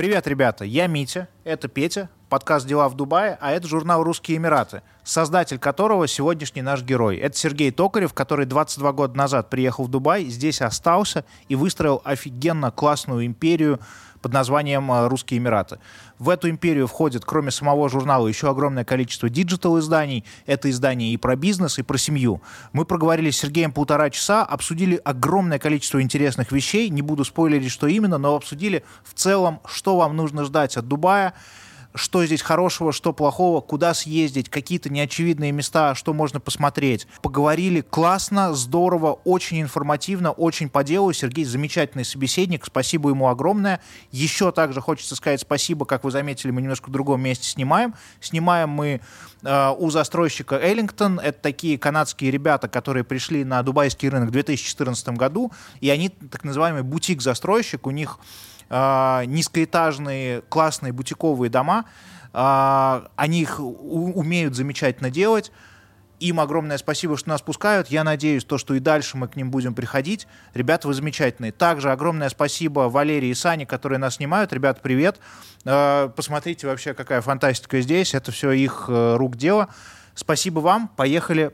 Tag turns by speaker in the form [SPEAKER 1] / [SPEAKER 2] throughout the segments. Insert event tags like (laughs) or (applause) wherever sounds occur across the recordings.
[SPEAKER 1] Привет, ребята, я Митя, это Петя, подкаст «Дела в Дубае», а это журнал «Русские Эмираты», создатель которого сегодняшний наш герой. Это Сергей Токарев, который 22 года назад приехал в Дубай, здесь остался и выстроил офигенно классную империю под названием э, «Русские Эмираты». В эту империю входит, кроме самого журнала, еще огромное количество диджитал-изданий. Это издания и про бизнес, и про семью. Мы проговорили с Сергеем полтора часа, обсудили огромное количество интересных вещей. Не буду спойлерить, что именно, но обсудили в целом, что вам нужно ждать от Дубая, что здесь хорошего, что плохого, куда съездить, какие-то неочевидные места, что можно посмотреть. Поговорили классно, здорово, очень информативно, очень по делу. Сергей замечательный собеседник, спасибо ему огромное. Еще также хочется сказать спасибо, как вы заметили, мы немножко в другом месте снимаем. Снимаем мы э, у застройщика Эллингтон. Это такие канадские ребята, которые пришли на дубайский рынок в 2014 году, и они так называемый бутик-застройщик, у них э, низкоэтажные классные бутиковые дома, э, они их умеют замечательно делать. Им огромное спасибо, что нас пускают. Я надеюсь, то, что и дальше мы к ним будем приходить. Ребята, вы замечательные. Также огромное спасибо Валерии и Сане, которые нас снимают. Ребята, привет. Э, Посмотрите вообще, какая фантастика здесь. Это все их э, рук дело. Спасибо вам. Поехали.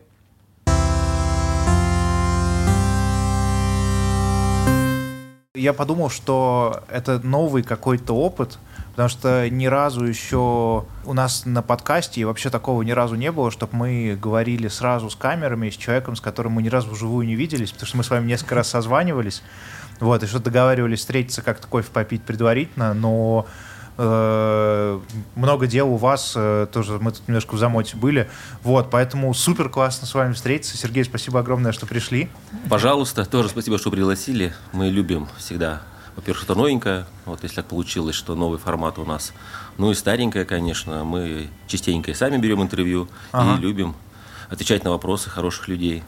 [SPEAKER 1] Я подумал, что это новый какой-то опыт, потому что ни разу еще у нас на подкасте вообще такого ни разу не было, чтобы мы говорили сразу с камерами, с человеком, с которым мы ни разу вживую не виделись, потому что мы с вами несколько раз созванивались, вот, и что договаривались встретиться как-то кофе попить предварительно, но много дел у вас, э, тоже мы тут немножко в замоте были, вот, поэтому супер классно с вами встретиться. Сергей, спасибо огромное, что пришли.
[SPEAKER 2] Пожалуйста, тоже спасибо, что пригласили. Мы любим всегда, во-первых, что новенькое, вот если так получилось, что новый формат у нас. Ну и старенькое, конечно. Мы частенько и сами берем интервью
[SPEAKER 1] Ага.
[SPEAKER 2] и любим отвечать на вопросы хороших людей.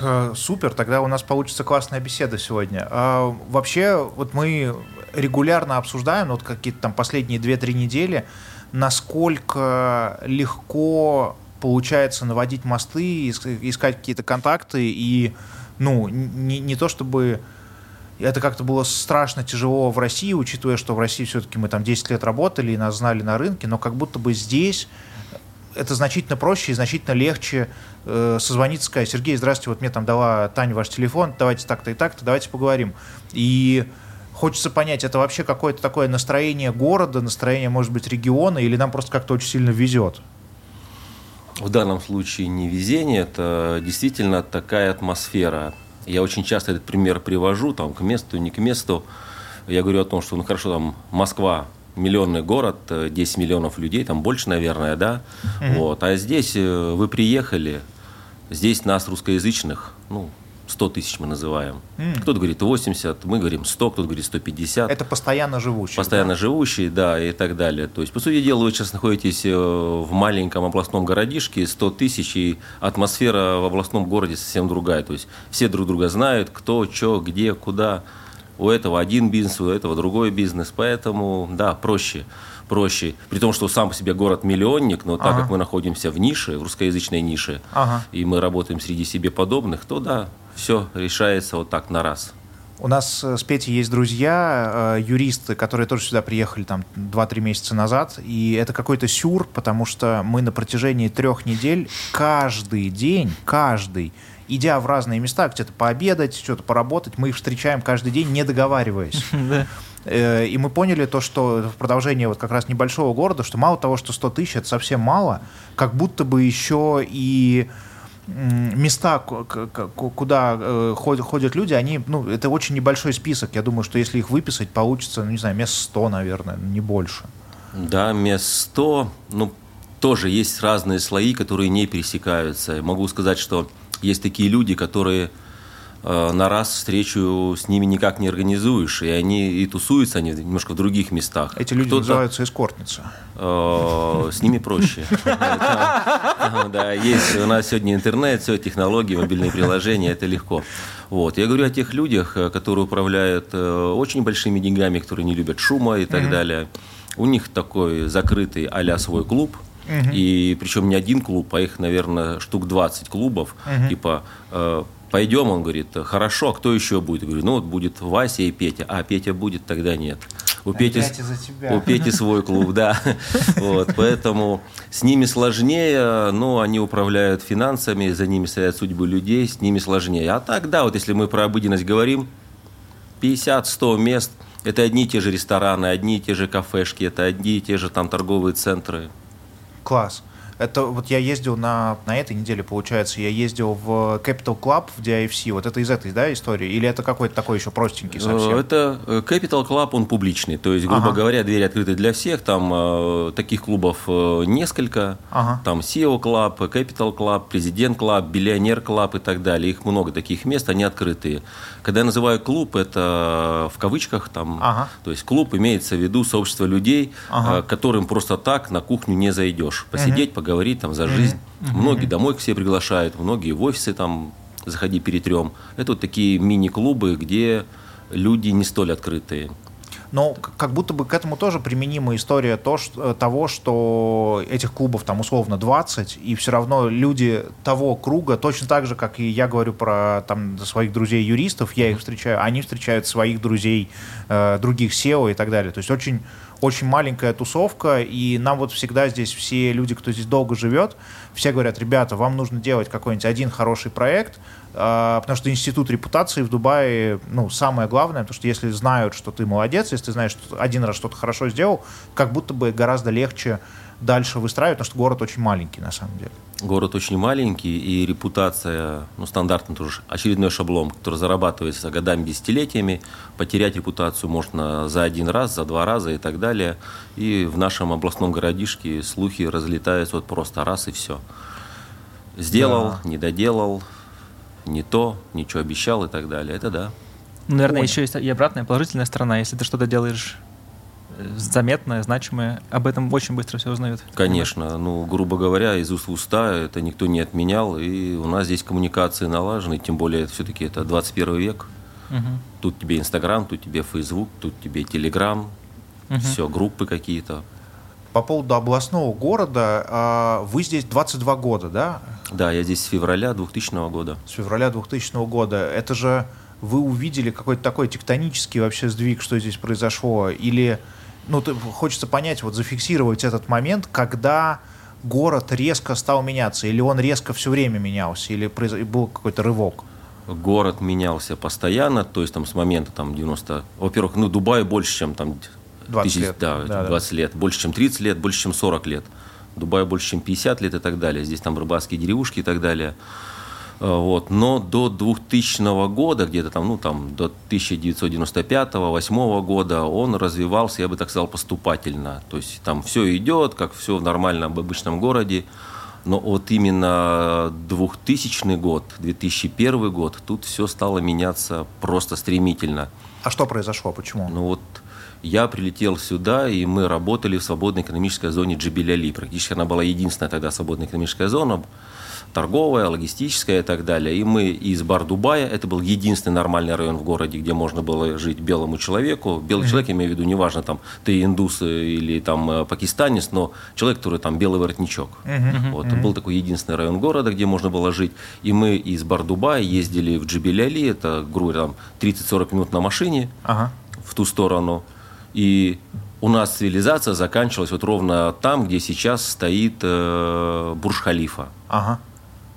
[SPEAKER 1] Э, Супер, тогда у нас получится классная беседа сегодня. А, вообще, вот мы регулярно обсуждаем, вот какие-то там последние 2-3 недели, насколько легко получается наводить мосты, ис- искать какие-то контакты, и, ну, не, не то чтобы это как-то было страшно тяжело в России, учитывая, что в России все-таки мы там 10 лет работали и нас знали на рынке, но как будто бы здесь это значительно проще и значительно легче э, созвониться, сказать, Сергей, здравствуйте, вот мне там дала Таня ваш телефон, давайте так-то и так-то, давайте поговорим. И хочется понять, это вообще какое-то такое настроение города, настроение, может быть, региона, или нам просто как-то очень сильно везет?
[SPEAKER 2] В данном случае не везение, это действительно такая атмосфера. Я очень часто этот пример привожу, там, к месту, не к месту. Я говорю о том, что, ну, хорошо, там, Москва, миллионный город, э, 10 миллионов людей, там больше, наверное, да? Вот. А здесь э, вы приехали, здесь нас, русскоязычных, ну, 100 тысяч мы называем.
[SPEAKER 1] М.
[SPEAKER 2] Кто-то говорит 80, мы говорим 100, кто-то говорит 150
[SPEAKER 1] Это постоянно живущие.
[SPEAKER 2] постоянно живущие, да, и так далее. То есть, по сути дела, вы сейчас находитесь э, в маленьком областном городишке, 100 тысяч, и атмосфера в областном городе совсем другая. То есть, все друг друга знают, кто, что, где, куда. У этого один бизнес, у этого другой бизнес. Поэтому, да, проще. Проще. При том, что сам по себе город миллионник, но так
[SPEAKER 1] Ага.
[SPEAKER 2] как мы находимся в нише, в русскоязычной нише,
[SPEAKER 1] Ага.
[SPEAKER 2] и мы работаем среди себе подобных, то да, все решается вот так на раз.
[SPEAKER 1] У нас э, с Петей есть друзья, э, юристы, которые тоже сюда приехали там 2-3 месяца назад, и это какой-то сюр, потому что мы на протяжении трех недель каждый день, каждый, идя в разные места, где-то пообедать, что-то поработать, мы их встречаем каждый день, не договариваясь. (laughs) Э, И мы поняли то, что в продолжение вот как раз небольшого города, что мало того, что 100 тысяч, это совсем мало, как будто бы еще и места, куда э, ходят, люди, они, ну, это очень небольшой список. Я думаю, что если их выписать, получится, ну, не знаю, мест 100, наверное, не больше.
[SPEAKER 2] Да, мест 100, ну, тоже есть разные слои, которые не пересекаются. Могу сказать, что есть такие люди, которые на раз встречу с ними никак не организуешь, и они и тусуются они немножко в других местах.
[SPEAKER 1] Эти люди называются эскортницы.
[SPEAKER 2] э, с ними проще. (laughs) Да, есть у нас сегодня интернет, все, технологии, мобильные приложения, это легко. Вот. Я говорю о тех людях, э, которые управляют э, очень большими деньгами, которые не любят шума и так далее. У них такой закрытый а свой клуб, и причем не один клуб, а их, наверное, штук 20 клубов. Типа, э, пойдем, он говорит, хорошо, а кто еще будет? Я говорю, ну вот будет Вася и Петя. А Петя будет, тогда нет. У Пети, у Пети свой клуб, да. (laughs) Вот, поэтому с ними сложнее, но они управляют финансами, за ними стоят судьбы людей, с ними сложнее. А так, да, вот если мы про обыденность говорим, 50-100 мест – это одни и те же рестораны, одни и те же кафешки, это одни и те же там торговые центры.
[SPEAKER 1] Класс. Это вот я ездил на, на этой неделе, получается, я ездил в Capital Club в DIFC. Вот это из этой, да, истории? Или это какой-то такой еще простенький совсем?
[SPEAKER 2] Это э, Capital Club, он публичный. То есть, грубо ага. говоря, двери открыты для всех. Там э, таких клубов э, несколько. Ага. Там SEO Club, Capital Club, Президент Club, Биллионер Club и так далее. Их много таких мест, они открытые. Когда я называю клуб, это в кавычках там. Ага. То есть клуб имеется в виду сообщество людей, ага. которым просто так на кухню не зайдешь. Посидеть, угу поговорить там за жизнь. Mm-hmm. Многие домой к себе приглашают, многие в офисы там заходи перетрем. Это вот такие мини-клубы, где люди не столь открытые.
[SPEAKER 1] Но как будто бы к этому тоже применима история то, что, э, того, что этих клубов там условно 20, и все равно люди того круга, точно так же, как и я говорю про там, своих друзей-юристов, я их встречаю, они встречают своих друзей, э, других SEO и так далее. То есть очень очень маленькая тусовка, и нам вот всегда здесь все люди, кто здесь долго живет, все говорят, ребята, вам нужно делать какой-нибудь один хороший проект, а, потому что институт репутации в Дубае, ну, самое главное, потому что если знают, что ты молодец, если ты знаешь, что один раз что-то хорошо сделал, как будто бы гораздо легче дальше выстраивать, потому что город очень маленький на самом деле.
[SPEAKER 2] Город очень маленький, и репутация, ну, стандартный тоже очередной шаблон, который зарабатывается годами, десятилетиями. Потерять репутацию можно за один раз, за два раза и так далее. И в нашем областном городишке слухи разлетаются вот просто раз и все. Сделал, да. не доделал, не то, ничего обещал и так далее. Это да.
[SPEAKER 3] Наверное, Понял. еще есть и обратная положительная сторона. Если ты что-то делаешь заметное, значимое, об этом очень быстро все узнают.
[SPEAKER 2] Конечно, ну, грубо говоря, из уст в уста это никто не отменял, и у нас здесь коммуникации налажены, тем более все-таки это 21 век. Угу. Тут тебе Инстаграм, тут тебе Фейсбук, тут тебе Телеграм, угу. все, группы какие-то.
[SPEAKER 1] По поводу областного города, а, вы здесь 22 года, да?
[SPEAKER 2] Да, я здесь с февраля 2000 года.
[SPEAKER 1] С февраля 2000 года. Это же вы увидели какой-то такой тектонический вообще сдвиг, что здесь произошло? Или ну, хочется понять, вот зафиксировать этот момент, когда город резко стал меняться, или он резко все время менялся, или был какой-то рывок?
[SPEAKER 2] Город менялся постоянно, то есть там с момента там 90... Во-первых, ну, Дубай больше, чем там
[SPEAKER 1] 20 тысяч, лет.
[SPEAKER 2] Да, да, 20 да. лет, больше, чем 30 лет, больше, чем 40 лет. Дубай больше, чем 50 лет и так далее. Здесь там рыбацкие деревушки и так далее. Э, вот. Но до 2000 года, где-то там, ну, там, до 1995-2008 года он развивался, я бы так сказал, поступательно. То есть там все идет, как все в нормальном обычном городе. Но вот именно 2000 год, 2001 год, тут все стало меняться просто стремительно.
[SPEAKER 1] А что произошло? Почему?
[SPEAKER 2] Ну вот я прилетел сюда, и мы работали в свободной экономической зоне Джибеляли. Практически она была единственная тогда свободная экономическая зона торговая, логистическая и так далее. И мы из Бар-Дубая, это был единственный нормальный район в городе, где можно было жить белому человеку. Белый mm-hmm. человек, я имею в виду, неважно, там, ты индус или там э, пакистанец, но человек, который там белый воротничок. Mm-hmm. Вот, mm-hmm. Был такой единственный район города, где можно было жить. И мы из Бар-Дубая ездили в Джибеляли, это, грубо там 30-40 минут на машине ага. в ту сторону. И у нас цивилизация заканчивалась вот ровно там, где сейчас стоит э, Бурж-Халифа. Ага.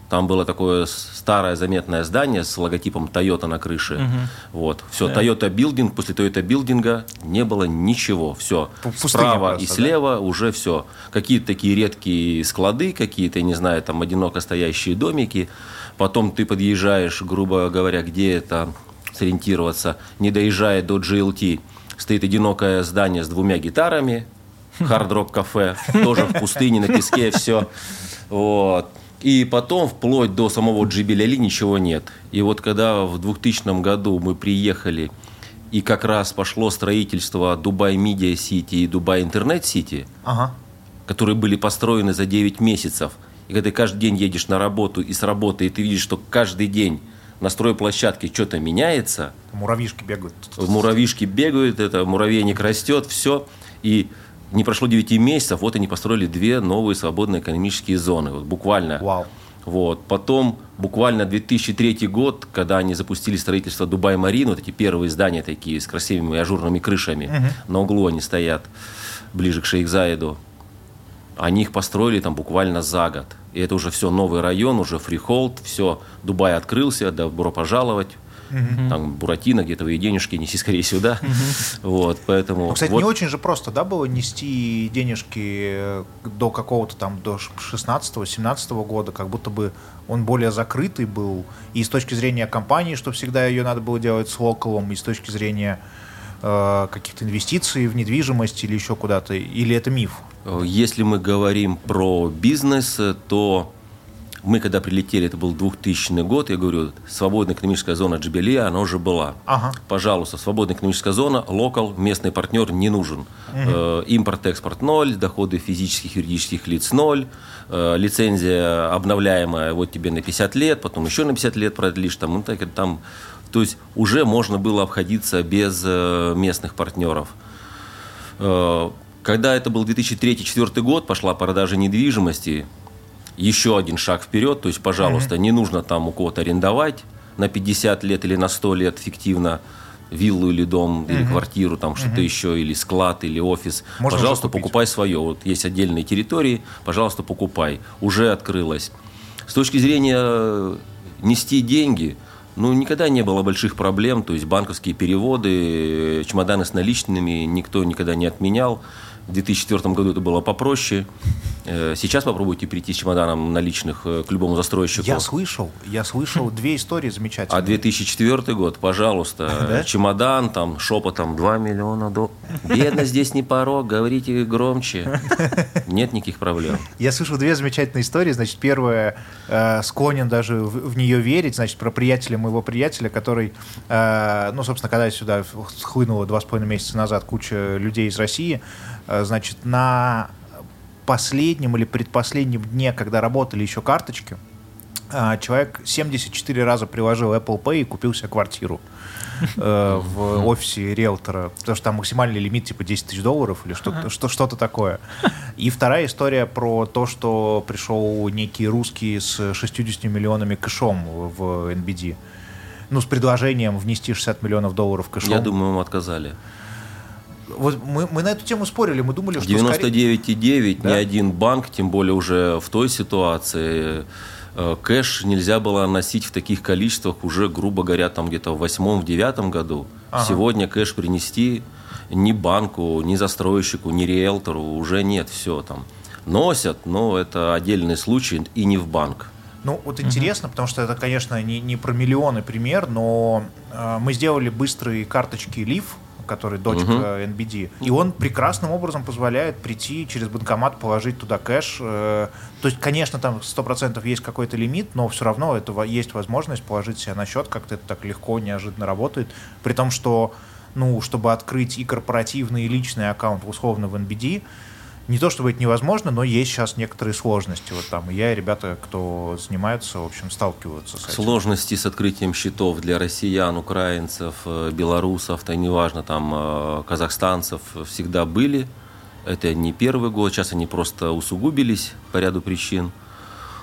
[SPEAKER 2] Там было такое старое заметное здание с логотипом Toyota на крыше. Угу. Вот. Все, да. Toyota Building, после Toyota Building не было ничего. Все. Пустыня Справа просто, и слева да? уже все. Какие-то такие редкие склады, какие-то, не знаю, там одиноко стоящие домики. Потом ты подъезжаешь, грубо говоря, где это сориентироваться, не доезжая до JLT, стоит одинокое здание с двумя гитарами, (laughs) Hard Rock Cafe, тоже в пустыне, на песке, все. Вот. И потом, вплоть до самого Джебель-Али, ничего нет. И вот когда в 2000 году мы приехали, и как раз пошло строительство Dubai Media City и Dubai Internet City, ага. которые были построены за 9 месяцев, и когда ты каждый день едешь на работу и с работы, и ты видишь, что каждый день на стройплощадке что-то меняется.
[SPEAKER 1] Муравьишки бегают.
[SPEAKER 2] Муравьишки бегают, это муравейник растет, все. И не прошло 9 месяцев, вот они построили две новые свободные экономические зоны. Вот буквально.
[SPEAKER 1] Вау.
[SPEAKER 2] Вот. Потом, буквально 2003 год, когда они запустили строительство Дубай-Марин, вот эти первые здания такие с красивыми ажурными крышами, угу. на углу они стоят, ближе к Шейх Заиду. Они их построили там буквально за год. И это уже все новый район, уже freehold, все, Дубай открылся, добро пожаловать. Угу. Там Буратино, где твои денежки, неси (laughs) скорее сюда. Угу. Вот, поэтому...
[SPEAKER 1] Ну, кстати,
[SPEAKER 2] вот.
[SPEAKER 1] не очень же просто, да, было нести денежки до какого-то там, до 16-17 года, как будто бы он более закрытый был, и с точки зрения компании, что всегда ее надо было делать с local ом, и с точки зрения э, каких-то инвестиций в недвижимость или еще куда-то, или это миф?
[SPEAKER 2] Если мы говорим про бизнес, то мы когда прилетели, это был 2000 год, я говорю, свободная экономическая зона Джибелия, она уже была. Ага. Пожалуйста, свободная экономическая зона, локал, местный партнер не нужен. Угу. Импорт-экспорт ноль, доходы физических и юридических лиц ноль, э, лицензия обновляемая вот тебе на 50 лет, потом еще на 50 лет продлишь, там, ну, так, там, то есть уже можно было обходиться без э, местных партнеров. Когда это был 2003-2004 год, пошла продажа недвижимости, еще один шаг вперед. То есть, пожалуйста, mm-hmm. не нужно там у кого-то арендовать на 50 лет или на 100 лет фиктивно виллу или дом, mm-hmm. или квартиру, там что-то mm-hmm. еще, или склад, или офис. Можно пожалуйста, покупай свое. Вот есть отдельные территории, пожалуйста, покупай. Уже открылось. С точки зрения э, нести деньги, ну, никогда не было больших проблем, то есть банковские переводы, э, чемоданы с наличными никто никогда не отменял. В 2004 году это было попроще. Э, сейчас попробуйте прийти с чемоданом наличных э, к любому застройщику.
[SPEAKER 1] Я слышал, я слышал две истории замечательные.
[SPEAKER 2] А 2004 год, пожалуйста, (laughs) чемодан, там, шепотом 2 миллиона долларов. Бедно здесь не порог, говорите громче. (laughs) Нет никаких проблем.
[SPEAKER 1] Я слышал две замечательные истории. Значит, первая, э, склонен даже в, в нее верить, значит, про приятеля моего приятеля, который, э, ну, собственно, когда сюда схлынуло два с половиной месяца назад куча людей из России, значит, на последнем или предпоследнем дне, когда работали еще карточки, а, человек 74 раза приложил Apple Pay и купил себе квартиру э, в офисе риэлтора, потому что там максимальный лимит типа 10 тысяч долларов или что-то что, что такое. И вторая история про то, что пришел некий русский с 60 миллионами кэшом в NBD. Ну, с предложением внести 60 миллионов долларов кэшом.
[SPEAKER 2] Я думаю, ему отказали.
[SPEAKER 1] Вот мы, мы на эту тему спорили, мы думали, что...
[SPEAKER 2] 99,9 да? ни один банк, тем более уже в той ситуации, э, кэш нельзя было носить в таких количествах уже, грубо говоря, там где-то в восьмом, в девятом году. Ага. Сегодня кэш принести ни банку, ни застройщику, ни риэлтору уже нет, все там. Носят, но это отдельный случай и не в банк.
[SPEAKER 1] Ну, вот интересно, угу. потому что это, конечно, не, не про миллионы пример, но э, мы сделали быстрые карточки Лив, который дочка угу. NBD. И он прекрасным образом позволяет прийти через банкомат, положить туда кэш. Э, то есть, конечно, там 100% есть какой-то лимит, но все равно это есть возможность положить себе на счет, как-то это так легко, неожиданно работает. При том, что ну, чтобы открыть и корпоративный, и личный аккаунт условно в NBD, не то чтобы это невозможно, но есть сейчас некоторые сложности. Вот там и я, и ребята, кто занимаются, в общем, сталкиваются с этим.
[SPEAKER 2] Сложности с открытием счетов для россиян, украинцев, э, белорусов, то неважно, там, э, казахстанцев всегда были. Это не первый год, сейчас они просто усугубились по ряду причин.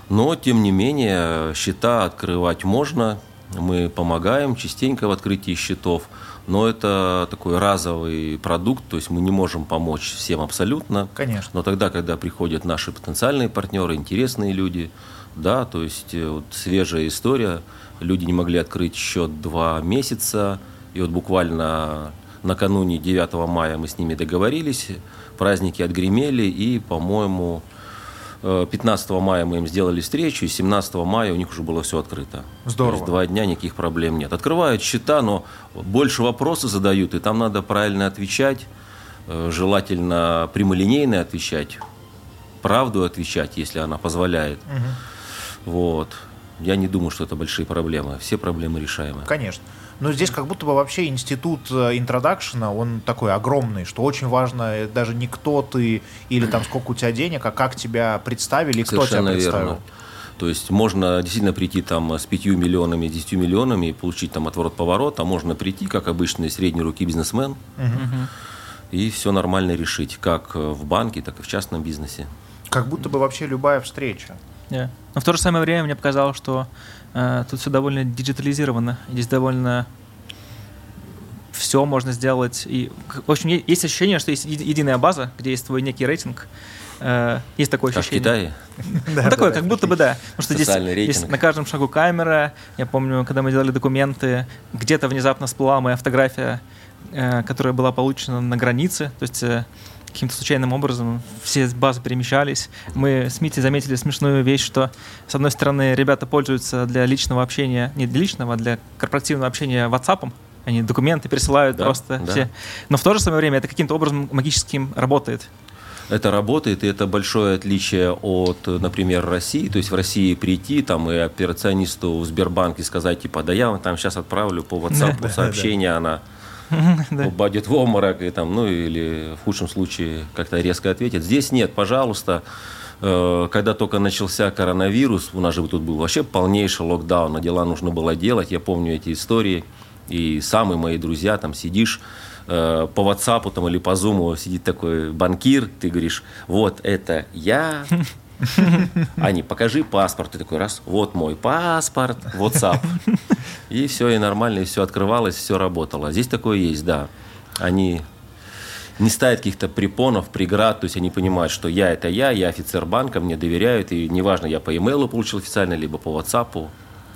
[SPEAKER 2] Но, тем не менее, счета открывать можно. Мы помогаем частенько в открытии счетов но это такой разовый продукт, то есть мы не можем помочь всем абсолютно.
[SPEAKER 1] Конечно.
[SPEAKER 2] Но тогда, когда приходят наши потенциальные партнеры, интересные люди, да, то есть э, вот свежая история, люди не могли открыть счет два месяца, и вот буквально накануне 9 мая мы с ними договорились, праздники отгремели, и, по-моему, 15 э, мая мы им сделали встречу, и 17 мая у них уже было все открыто.
[SPEAKER 1] Здорово.
[SPEAKER 2] То есть два дня никаких проблем нет. Открывают счета, но больше вопросов задают, и там надо правильно отвечать, э, желательно прямолинейно отвечать, правду отвечать, если она позволяет. Угу. Вот. Я не думаю, что это большие проблемы. Все проблемы решаемы.
[SPEAKER 1] Конечно. Но здесь как будто бы вообще институт э, интродакшена, он такой огромный, что очень важно э, даже не кто ты или там сколько у тебя денег, а как тебя представили и кто тебя представил. Верно.
[SPEAKER 2] То есть можно действительно прийти там с 5 миллионами, 10 миллионами и получить там отворот-поворот, а можно прийти, как обычный средней руки бизнесмен, угу. и все нормально решить, как в банке, так и в частном бизнесе.
[SPEAKER 1] Как будто бы вообще любая встреча
[SPEAKER 3] Yeah. Но в то же самое время мне показалось, что э, тут все довольно диджитализировано. Здесь довольно все можно сделать. И, в общем, есть ощущение, что есть единая база, где есть твой некий рейтинг. Э, есть такое
[SPEAKER 2] как
[SPEAKER 3] ощущение.
[SPEAKER 2] в Китае? (laughs)
[SPEAKER 3] Ну, такое, как будто бы да. Потому что здесь, на каждом шагу камера. Я помню, когда мы делали документы, где-то внезапно всплыла моя фотография, э, которая была получена на границе. То есть э, каким-то случайным образом все базы перемещались. Мы с Мити заметили смешную вещь, что, с одной стороны, ребята пользуются для личного общения, не для личного, а для корпоративного общения WhatsApp, они документы присылают да, просто да. все. Но в то же самое время это каким-то образом магическим работает.
[SPEAKER 2] Это работает, и это большое отличие от, например, России. То есть в России прийти там и операционисту в Сбербанке сказать, типа, да я вам там сейчас отправлю по (laughs) WhatsApp да, сообщение, да, она (laughs) упадет в обморок, и, там, ну или в худшем случае как-то резко ответит. Здесь нет, пожалуйста. Э, когда только начался коронавирус, у нас же тут был вообще полнейший локдаун, а дела нужно было делать. Я помню эти истории. И сам, и мои друзья, там сидишь, э, по WhatsApp там, или по Zoom сидит такой банкир, ты говоришь, вот это я, (laughs) Они, покажи паспорт. Ты такой, раз, вот мой паспорт, WhatsApp. И все, и нормально, и все открывалось, все работало. Здесь такое есть, да. Они не ставят каких-то препонов, преград, то есть они понимают, что я это я, я офицер банка, мне доверяют, и неважно, я по e-mail получил официально, либо по WhatsApp.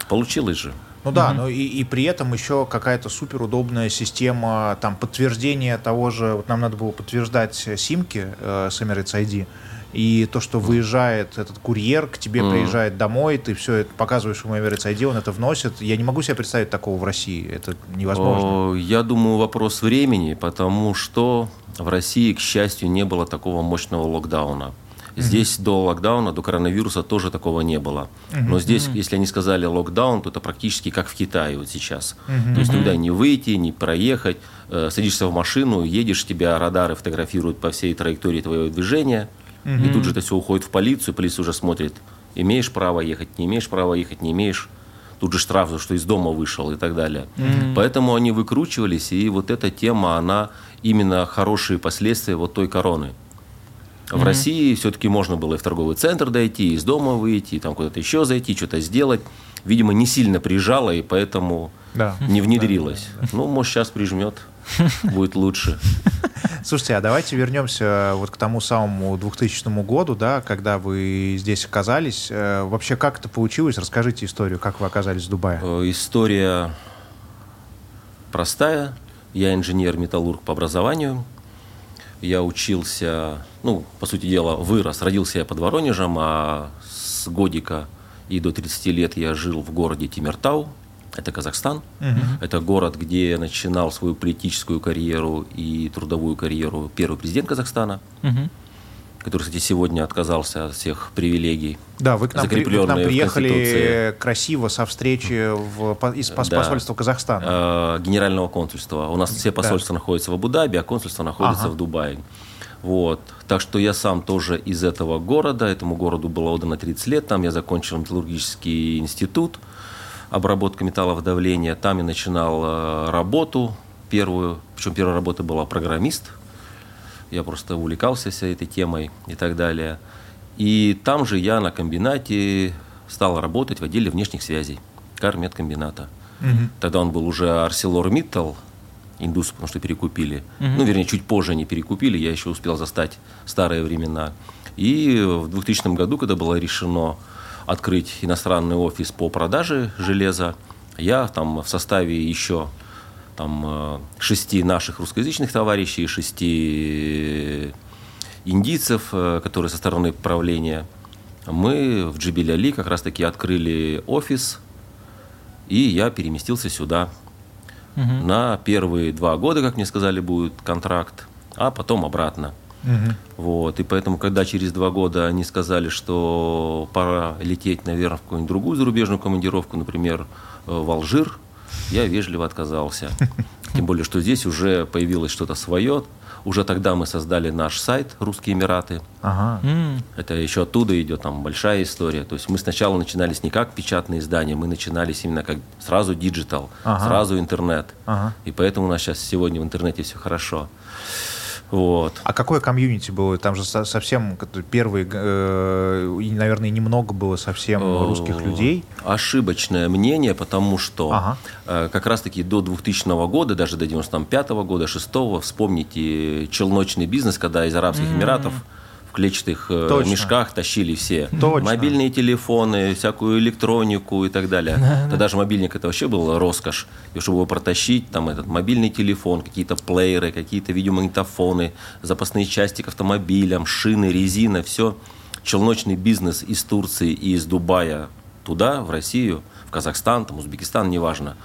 [SPEAKER 2] Получилось же.
[SPEAKER 1] Ну да, mm-hmm. но и, и при этом еще какая-то суперудобная система там подтверждения того же, вот нам надо было подтверждать симки э, с Emirates ID, и то, что выезжает этот курьер, к тебе mm. приезжает домой, ты все это показываешь ему Emirates ID, он это вносит. Я не могу себе представить такого в России, это невозможно.
[SPEAKER 2] Я думаю, вопрос времени, потому что в России, к счастью, не было такого мощного локдауна. Здесь mm-hmm. до локдауна, до коронавируса тоже такого не было. Mm-hmm. Но здесь, mm-hmm. если они сказали локдаун, то это практически как в Китае вот сейчас. Mm-hmm. То есть туда не выйти, не проехать. Э, садишься в машину, едешь, тебя радары фотографируют по всей траектории твоего движения. Угу. И тут же это все уходит в полицию, полиция уже смотрит, имеешь право ехать, не имеешь права ехать, не имеешь. Тут же штраф, что из дома вышел и так далее. mm Поэтому они выкручивались, и вот эта тема, она именно хорошие последствия вот той короны. В mm России все-таки можно было и в торговый центр дойти, и из дома выйти, и там куда-то еще зайти, что-то сделать. Видимо, не сильно прижало, и поэтому да. не внедрилось. Да, да, да. Ну, может, сейчас прижмет, (laughs) будет лучше.
[SPEAKER 1] Слушайте, а давайте вернемся вот к тому самому 2000 году, да, когда вы здесь оказались. Э, вообще, как это получилось? Расскажите историю, как вы оказались в Дубае.
[SPEAKER 2] Э, история простая. Я инженер-металлург по образованию. Я учился, ну, по сути дела, вырос. Родился я под Воронежем, а с годика и до 30 лет я жил в городе Тимиртау, это Казахстан. Угу. Это город, где начинал свою политическую карьеру и трудовую карьеру первый президент Казахстана, угу. который, кстати, сегодня отказался от всех привилегий.
[SPEAKER 1] Да, вы к нам, при, вы к нам приехали красиво со встречи в, из пос, да. посольства Казахстана.
[SPEAKER 2] Э, генерального консульства. У нас все посольства да. находятся в Абу-Даби, а консульство находится ага. в Дубае. Вот. Так что я сам тоже из этого города. Этому городу было отдано 30 лет. Там я закончил металлургический институт обработка металлов давления. Там я начинал э, работу первую, причем первая работа была программист. Я просто увлекался всей этой темой и так далее. И там же я на комбинате стал работать в отделе внешних связей Кармедкомбината. Угу. Тогда он был уже ArcelorMittal, индус, потому что перекупили. Угу. Ну, вернее, чуть позже они перекупили, я еще успел застать старые времена. И в 2000 году, когда было решено открыть иностранный офис по продаже железа. Я там в составе еще там, э, шести наших русскоязычных товарищей, шести индийцев, э, которые со стороны правления, мы в Джибиляли как раз-таки открыли офис, и я переместился сюда. Угу. На первые два года, как мне сказали, будет контракт, а потом обратно. Угу. Вот, и поэтому, когда через два года они сказали, что пора лететь, наверное, в какую-нибудь другую зарубежную командировку, например, э, в Алжир, я вежливо отказался. (laughs) Тем более, что здесь уже появилось что-то свое. Уже тогда мы создали наш сайт «Русские Эмираты». Ага. Это еще оттуда идет там большая история. То есть мы сначала начинались не как печатные издания, мы начинались именно как сразу digital, ага. сразу интернет. Ага. И поэтому у нас сейчас сегодня в интернете все хорошо. Вот.
[SPEAKER 1] А какое комьюнити было? Там же совсем первые, э, наверное, немного было совсем русских людей.
[SPEAKER 2] Ошибочное мнение, потому что ага. э, как раз-таки до 2000 года, даже до 95 года, 6 вспомните челночный бизнес, когда из Арабских mm-hmm. Эмиратов клетчатых э, Точно. мешках тащили все. Точно. Мобильные телефоны, всякую электронику и так далее. Да, Тогда же мобильник это вообще был роскошь. И чтобы его протащить, там этот мобильный телефон, какие-то плееры, какие-то видеомагнитофоны, запасные части к автомобилям, шины, резина, все. Челночный бизнес из Турции и из Дубая туда, в Россию, в Казахстан, там, Узбекистан, неважно.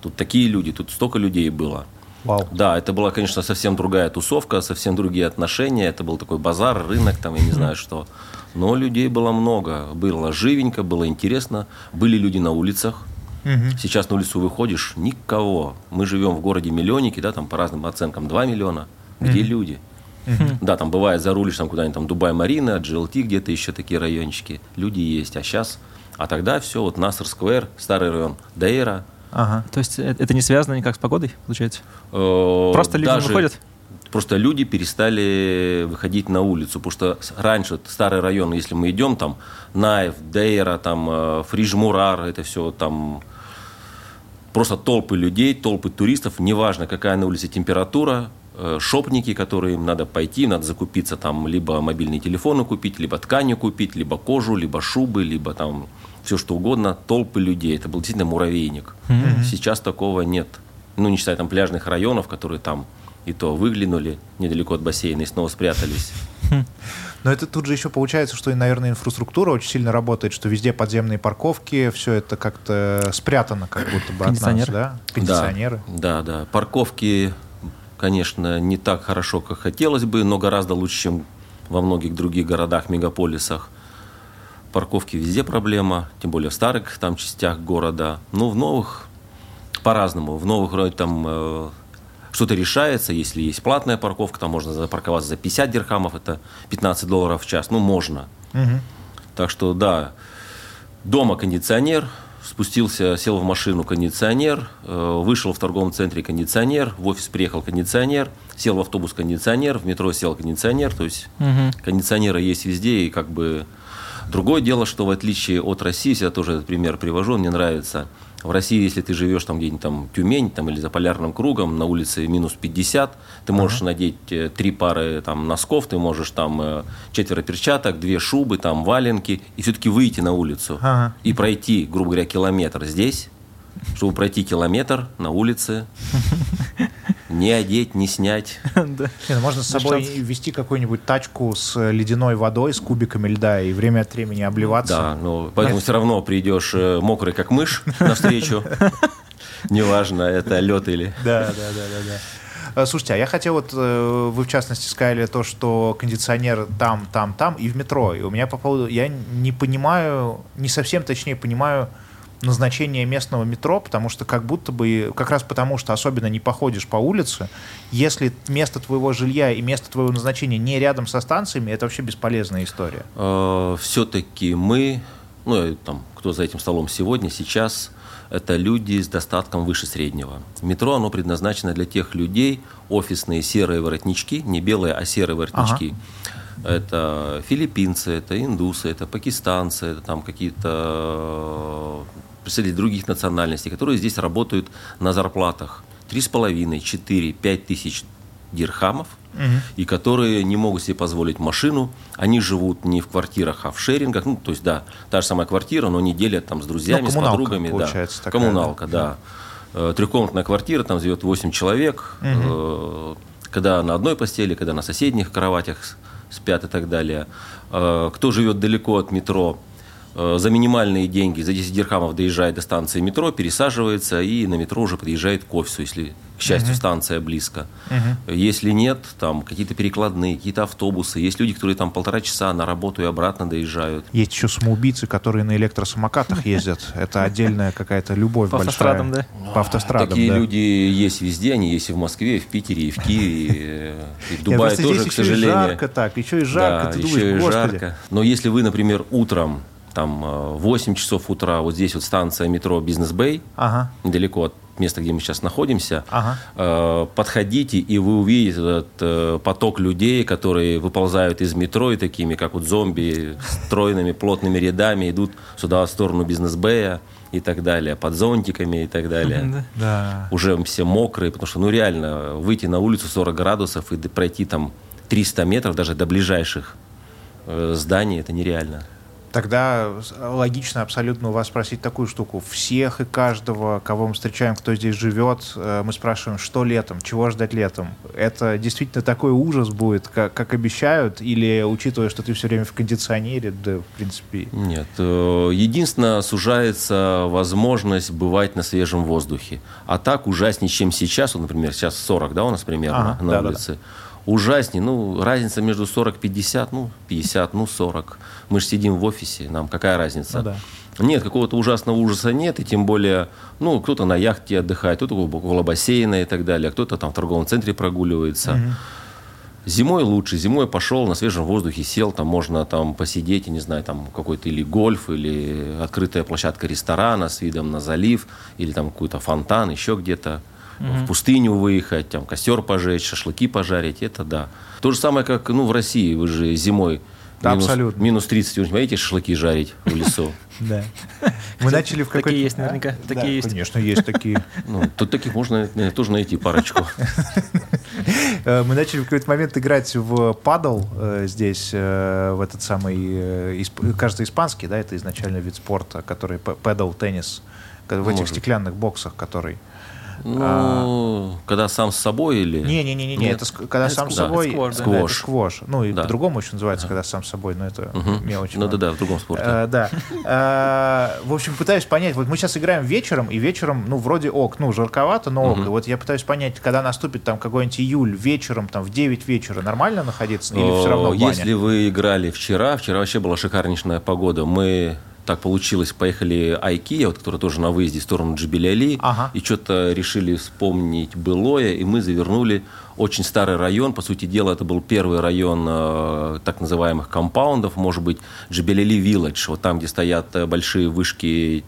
[SPEAKER 2] Тут такие люди, тут столько людей было. Вау. Да, это была, конечно, совсем другая тусовка, совсем другие отношения. Это был такой базар, рынок, там, я не знаю что. Но людей было много. Было живенько, было интересно. Были люди на улицах. Угу. Сейчас на улицу выходишь, никого. Мы живем в городе миллионники, да, там по разным оценкам 2 миллиона. Где угу. люди? Угу. Да, там бывает, зарулишь там куда-нибудь, там Дубай-Марина, GLT, где-то еще такие райончики. Люди есть. А сейчас, а тогда все, вот Наср Сквер, старый район, Дейра,
[SPEAKER 3] Ага. То есть э, это не связано никак с погодой, получается? Э, просто люди Даже выходят?
[SPEAKER 2] Просто люди перестали выходить на улицу, потому что раньше старый район, если мы идем там, Наев, Дейра, там, э, Фрижмурар, это все там просто толпы людей, толпы туристов, неважно, какая на улице температура, шопники, которые им надо пойти, надо закупиться там, либо мобильные телефоны купить, либо тканью купить, либо кожу, либо шубы, либо там все что угодно, толпы людей. Это был действительно муравейник. Mm-hmm. Сейчас такого нет. Ну, не считая там пляжных районов, которые там и то выглянули недалеко от бассейна и снова спрятались. (laughs)
[SPEAKER 1] Но это тут же еще получается, что, наверное, инфраструктура очень сильно работает, что везде подземные парковки, все это как-то спрятано, как будто бы от нас, да?
[SPEAKER 2] Кондиционеры. Да, да, да. Парковки, конечно, не так хорошо, как хотелось бы, но гораздо лучше, чем во многих других городах, мегаполисах парковки везде проблема, тем более в старых там частях города. Но в новых по-разному. В новых вроде там э, что-то решается, если есть платная парковка, там можно запарковаться за 50 дирхамов, это 15 долларов в час, ну можно. Угу. Так что да, дома кондиционер, спустился, сел в машину кондиционер, э, вышел в торговом центре кондиционер, в офис приехал кондиционер, сел в автобус кондиционер, в метро сел кондиционер, то есть угу. кондиционеры есть везде и как бы Другое дело, что в отличие от России, я тоже этот пример привожу, мне нравится. В России, если ты живешь там где-нибудь там Тюмень там, или за полярным кругом, на улице минус 50, ты можешь uh-huh. надеть э, три пары там, носков, ты можешь там э, четверо перчаток, две шубы, там валенки, и все-таки выйти на улицу uh-huh. и пройти, грубо говоря, километр здесь, чтобы пройти километр на улице, не одеть, не снять.
[SPEAKER 1] Ну, можно с собой вести какую-нибудь тачку с ледяной водой, с кубиками льда и время от времени обливаться.
[SPEAKER 2] Да, но поэтому все равно придешь э, мокрый, как мышь, навстречу. Неважно, это лед или...
[SPEAKER 1] Да, да, да, да, да. Э, слушайте, а я хотел вот, э, вы в частности сказали то, что кондиционер там, там, там и в метро. И у меня по поводу, я не понимаю, не совсем точнее понимаю, назначение местного метро, потому что как будто бы, как раз потому что особенно не походишь по улице, если место твоего жилья и место твоего назначения не рядом со станциями, это вообще бесполезная история.
[SPEAKER 2] А, Все-таки мы, ну, там, кто за этим столом сегодня, сейчас, это люди с достатком выше среднего. Метро, оно предназначено для тех людей, офисные серые воротнички, не белые, а серые воротнички. Ага. Это филиппинцы, это индусы, это пакистанцы, это там какие-то представители других национальностей, которые здесь работают на зарплатах 3,5, 4, 5 тысяч дирхамов, угу. и которые не могут себе позволить машину. Они живут не в квартирах, а в шерингах. Ну, то есть, да, та же самая квартира, но они делят там с друзьями, ну, с подругами.
[SPEAKER 1] Получается,
[SPEAKER 2] да.
[SPEAKER 1] такая,
[SPEAKER 2] коммуналка, да. да. Э, трехкомнатная квартира, там живет 8 человек. Угу. Когда на одной постели, когда на соседних кроватях спят и так далее. Э, кто живет далеко от метро, за минимальные деньги, за 10 дирхамов доезжает до станции метро, пересаживается и на метро уже подъезжает к офису, если, к счастью, угу. станция близко. Угу. Если нет, там какие-то перекладные, какие-то автобусы. Есть люди, которые там полтора часа на работу и обратно доезжают.
[SPEAKER 1] Есть еще самоубийцы, которые на электросамокатах (laughs) ездят. Это отдельная какая-то любовь
[SPEAKER 3] По автострадам, да?
[SPEAKER 1] По автострадам,
[SPEAKER 2] Такие люди есть везде, они есть и в Москве, и в Питере, и в Киеве, и в (laughs) Дубае тоже, к сожалению.
[SPEAKER 1] жарко так, еще и жарко, ты думаешь,
[SPEAKER 2] жарко. Но если вы, например, утром там 8 часов утра, вот здесь вот станция метро Бизнес-Бэй, ага. недалеко от места, где мы сейчас находимся, ага. подходите, и вы увидите этот поток людей, которые выползают из метро и такими, как вот зомби, стройными, плотными рядами идут сюда в сторону Бизнес-Бэя и так далее, под зонтиками и так далее. Да. Уже все мокрые, потому что, ну, реально, выйти на улицу 40 градусов и пройти там 300 метров даже до ближайших э, зданий, это нереально.
[SPEAKER 1] Тогда логично абсолютно у вас спросить такую штуку. Всех и каждого, кого мы встречаем, кто здесь живет, э, мы спрашиваем, что летом, чего ждать летом. Это действительно такой ужас будет, как, как обещают, или учитывая, что ты все время в кондиционере, да, в принципе...
[SPEAKER 2] Нет. Э, единственное, сужается возможность бывать на свежем воздухе. А так ужаснее, чем сейчас. Вот, например, сейчас 40, да, у нас примерно ага, на да, улице. Да, да ужаснее. Ну, разница между 40-50, ну, 50, ну, 40. Мы же сидим в офисе, нам какая разница? Ну, да. Нет, какого-то ужасного ужаса нет, и тем более, ну, кто-то на яхте отдыхает, кто-то около бассейна и так далее, кто-то там в торговом центре прогуливается. Угу. Зимой лучше. Зимой пошел на свежем воздухе, сел, там можно там посидеть, не знаю, там какой-то или гольф, или открытая площадка ресторана с видом на залив, или там какой-то фонтан, еще где-то угу. в пустыню выехать, там костер пожечь, шашлыки пожарить, это да. То же самое, как ну, в России, вы же зимой да, минус, абсолютно. Минус 30, вы поедете шашлыки жарить в лесу? (laughs)
[SPEAKER 1] Да. (laughs) Мы начали в какой-то...
[SPEAKER 3] Такие есть наверняка. Такие есть.
[SPEAKER 1] Конечно, есть такие. (laughs)
[SPEAKER 2] Ну, тут таких можно тоже найти парочку.
[SPEAKER 1] Э, мы начали в какой-то момент играть в падл э, здесь, э, в этот самый, кажется, испанский, да, это изначально вид спорта, который падл теннис, в этих стеклянных боксах, который...
[SPEAKER 2] Ну, а... когда сам с собой или...
[SPEAKER 1] Не-не-не, не, это когда это сам с собой... Сквош, да. сквош. Да, сквош. Ну, и да. по-другому еще называется, когда сам с собой, но это угу. мелочь.
[SPEAKER 2] Ну да-да, в другом спорте.
[SPEAKER 1] А, да. А, в общем, пытаюсь понять, вот мы сейчас играем вечером, и вечером, ну, вроде ок, ну, жарковато, но ок. Угу. И вот я пытаюсь понять, когда наступит там какой-нибудь июль вечером, там, в 9 вечера, нормально находиться или все равно
[SPEAKER 2] баня? Если вы играли вчера, вчера вообще была шикарнейшая погода, мы так получилось, поехали Айкия, вот, которая тоже на выезде в сторону Джибеляли, ага. и что-то решили вспомнить былое, и мы завернули очень старый район. По сути дела, это был первый район э, так называемых компаундов, может быть, Джибеляли Вилледж, вот там, где стоят э, большие вышки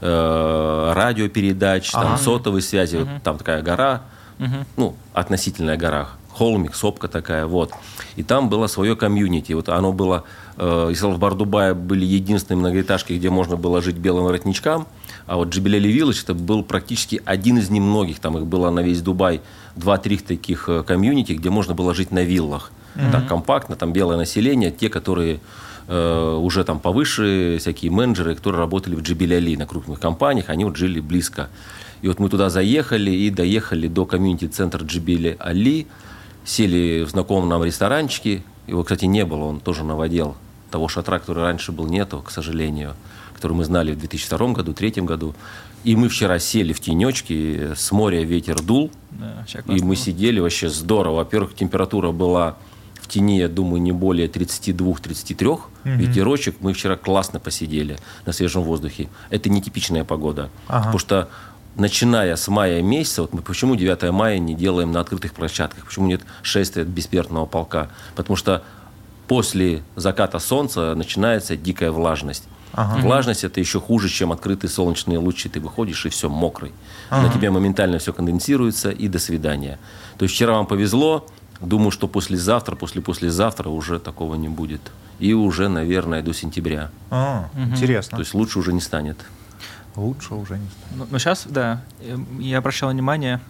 [SPEAKER 2] э, радиопередач, ага. там сотовой связи, угу. вот, там такая гора, угу. ну, относительная гора, холмик, сопка такая, вот. И там было свое комьюнити. Вот оно было, э, Бардубае были единственные многоэтажки, где можно было жить белым воротничкам, а вот Джибелели Вилледж это был практически один из немногих, там их было на весь Дубай, два-три таких э, комьюнити, где можно было жить на виллах. Mm-hmm. Так компактно, там белое население, те, которые э, уже там повыше, всякие менеджеры, которые работали в Джибелели на крупных компаниях, они вот жили близко. И вот мы туда заехали и доехали до комьюнити-центра Джибели Али, сели в знакомом нам ресторанчике. Его, кстати, не было, он тоже новодел. Того шатра, который раньше был, нету, к сожалению, который мы знали в 2002 году, 2003 году. И мы вчера сели в тенечке, с моря ветер дул, да, и мы сидели вообще здорово. Во-первых, температура была в тени, я думаю, не более 32-33. Угу. Ветерочек, мы вчера классно посидели на свежем воздухе. Это нетипичная погода, ага. потому что начиная с мая месяца, вот мы почему 9 мая не делаем на открытых площадках, почему нет шествия бессмертного полка? Потому что после заката солнца начинается дикая влажность. Ага. Влажность это еще хуже, чем открытые солнечные лучи. Ты выходишь и все мокрый. Ага. На тебе моментально все конденсируется и до свидания. То есть вчера вам повезло. Думаю, что послезавтра, после послезавтра уже такого не будет. И уже, наверное, до сентября.
[SPEAKER 1] А, угу. Интересно.
[SPEAKER 2] То есть лучше уже не станет
[SPEAKER 1] лучше уже не
[SPEAKER 3] станет. Но, но сейчас, да, я обращал внимание,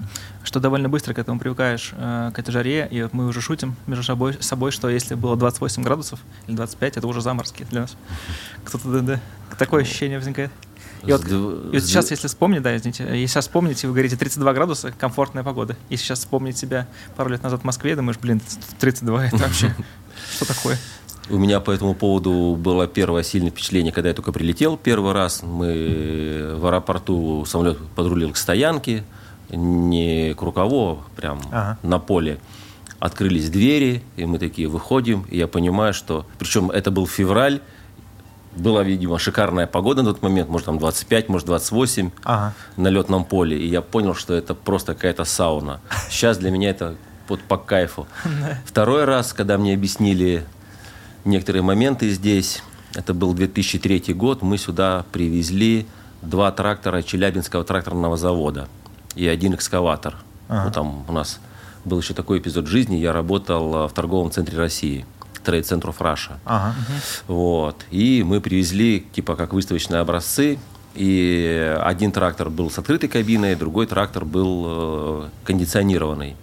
[SPEAKER 3] что довольно быстро к этому привыкаешь, э, к этой жаре, и мы уже шутим между собой, собой, что если было 28 градусов или 25, это уже заморские для нас. Кто-то, да, да, такое ощущение возникает. И вот, и вот сейчас, если вспомнить, да, извините, если сейчас вспомните, вы говорите 32 градуса, комфортная погода. Если сейчас вспомнить себя пару лет назад в Москве, думаешь, блин, 32, это вообще (laughs) что такое?
[SPEAKER 2] У меня по этому поводу было первое сильное впечатление, когда я только прилетел первый раз. Мы в аэропорту самолет подрулил к стоянке, не к рукаву, а прям ага. на поле. Открылись двери, и мы такие выходим, и я понимаю, что... Причем это был февраль, была, видимо, шикарная погода на тот момент, может, там 25, может, 28 ага. на летном поле. И я понял, что это просто какая-то сауна. Сейчас для меня это вот по кайфу. (laughs) Второй раз, когда мне объяснили некоторые моменты здесь. Это был 2003 год. Мы сюда привезли два трактора Челябинского тракторного завода и один экскаватор. Ага. Ну, там у нас был еще такой эпизод жизни. Я работал э, в торговом центре России. Trade Center of Russia. Ага. Вот. И мы привезли, типа, как выставочные образцы. И один трактор был с открытой кабиной, другой трактор был э, кондиционированный,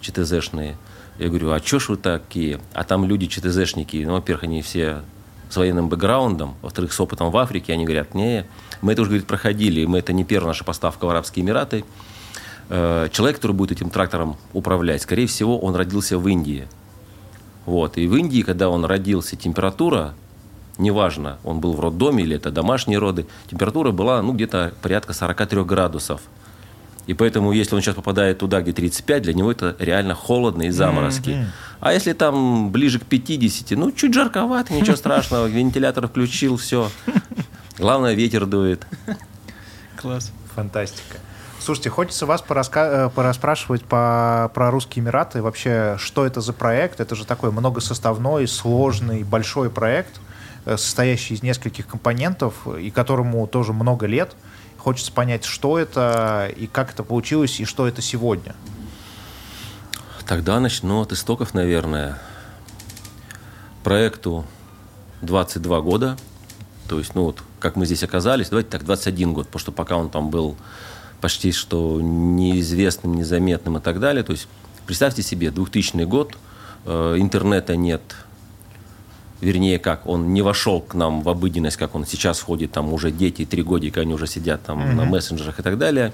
[SPEAKER 2] ЧТЗшный. Я говорю, а чё ж вы такие? А там люди ЧТЗшники, ну, во-первых, они все с военным бэкграундом, во-вторых, с опытом в Африке, они говорят, не, мы это уже, говорит, проходили, мы это не первая наша поставка в Арабские Эмираты. Э, человек, который будет этим трактором управлять, скорее всего, он родился в Индии. Вот. И в Индии, когда он родился, температура, неважно, он был в роддоме или это домашние роды, температура была ну, где-то порядка 43 градусов. И поэтому, если он сейчас попадает туда, где 35, для него это реально холодно и заморозки. Mm-hmm. А если там ближе к 50, ну, чуть жарковато, ничего (laughs) страшного, вентилятор включил, все. Главное, ветер дует.
[SPEAKER 1] Класс. Фантастика. Слушайте, хочется вас пораска... Э, пораспрашивать по... про Русские Эмираты. Вообще, что это за проект? Это же такой многосоставной, сложный, большой проект, э, состоящий из нескольких компонентов, и которому тоже много лет. Хочется понять, что это, и как это получилось, и что это сегодня.
[SPEAKER 2] Тогда начну от истоков, наверное. Проекту 22 года. То есть, ну вот, как мы здесь оказались, давайте так, 21 год, потому что пока он там был почти что неизвестным, незаметным и так далее. То есть представьте себе, 2000 год, э, интернета нет, вернее как, он не вошел к нам в обыденность, как он сейчас входит, там уже дети, три годика, они уже сидят там mm-hmm. на мессенджерах и так далее.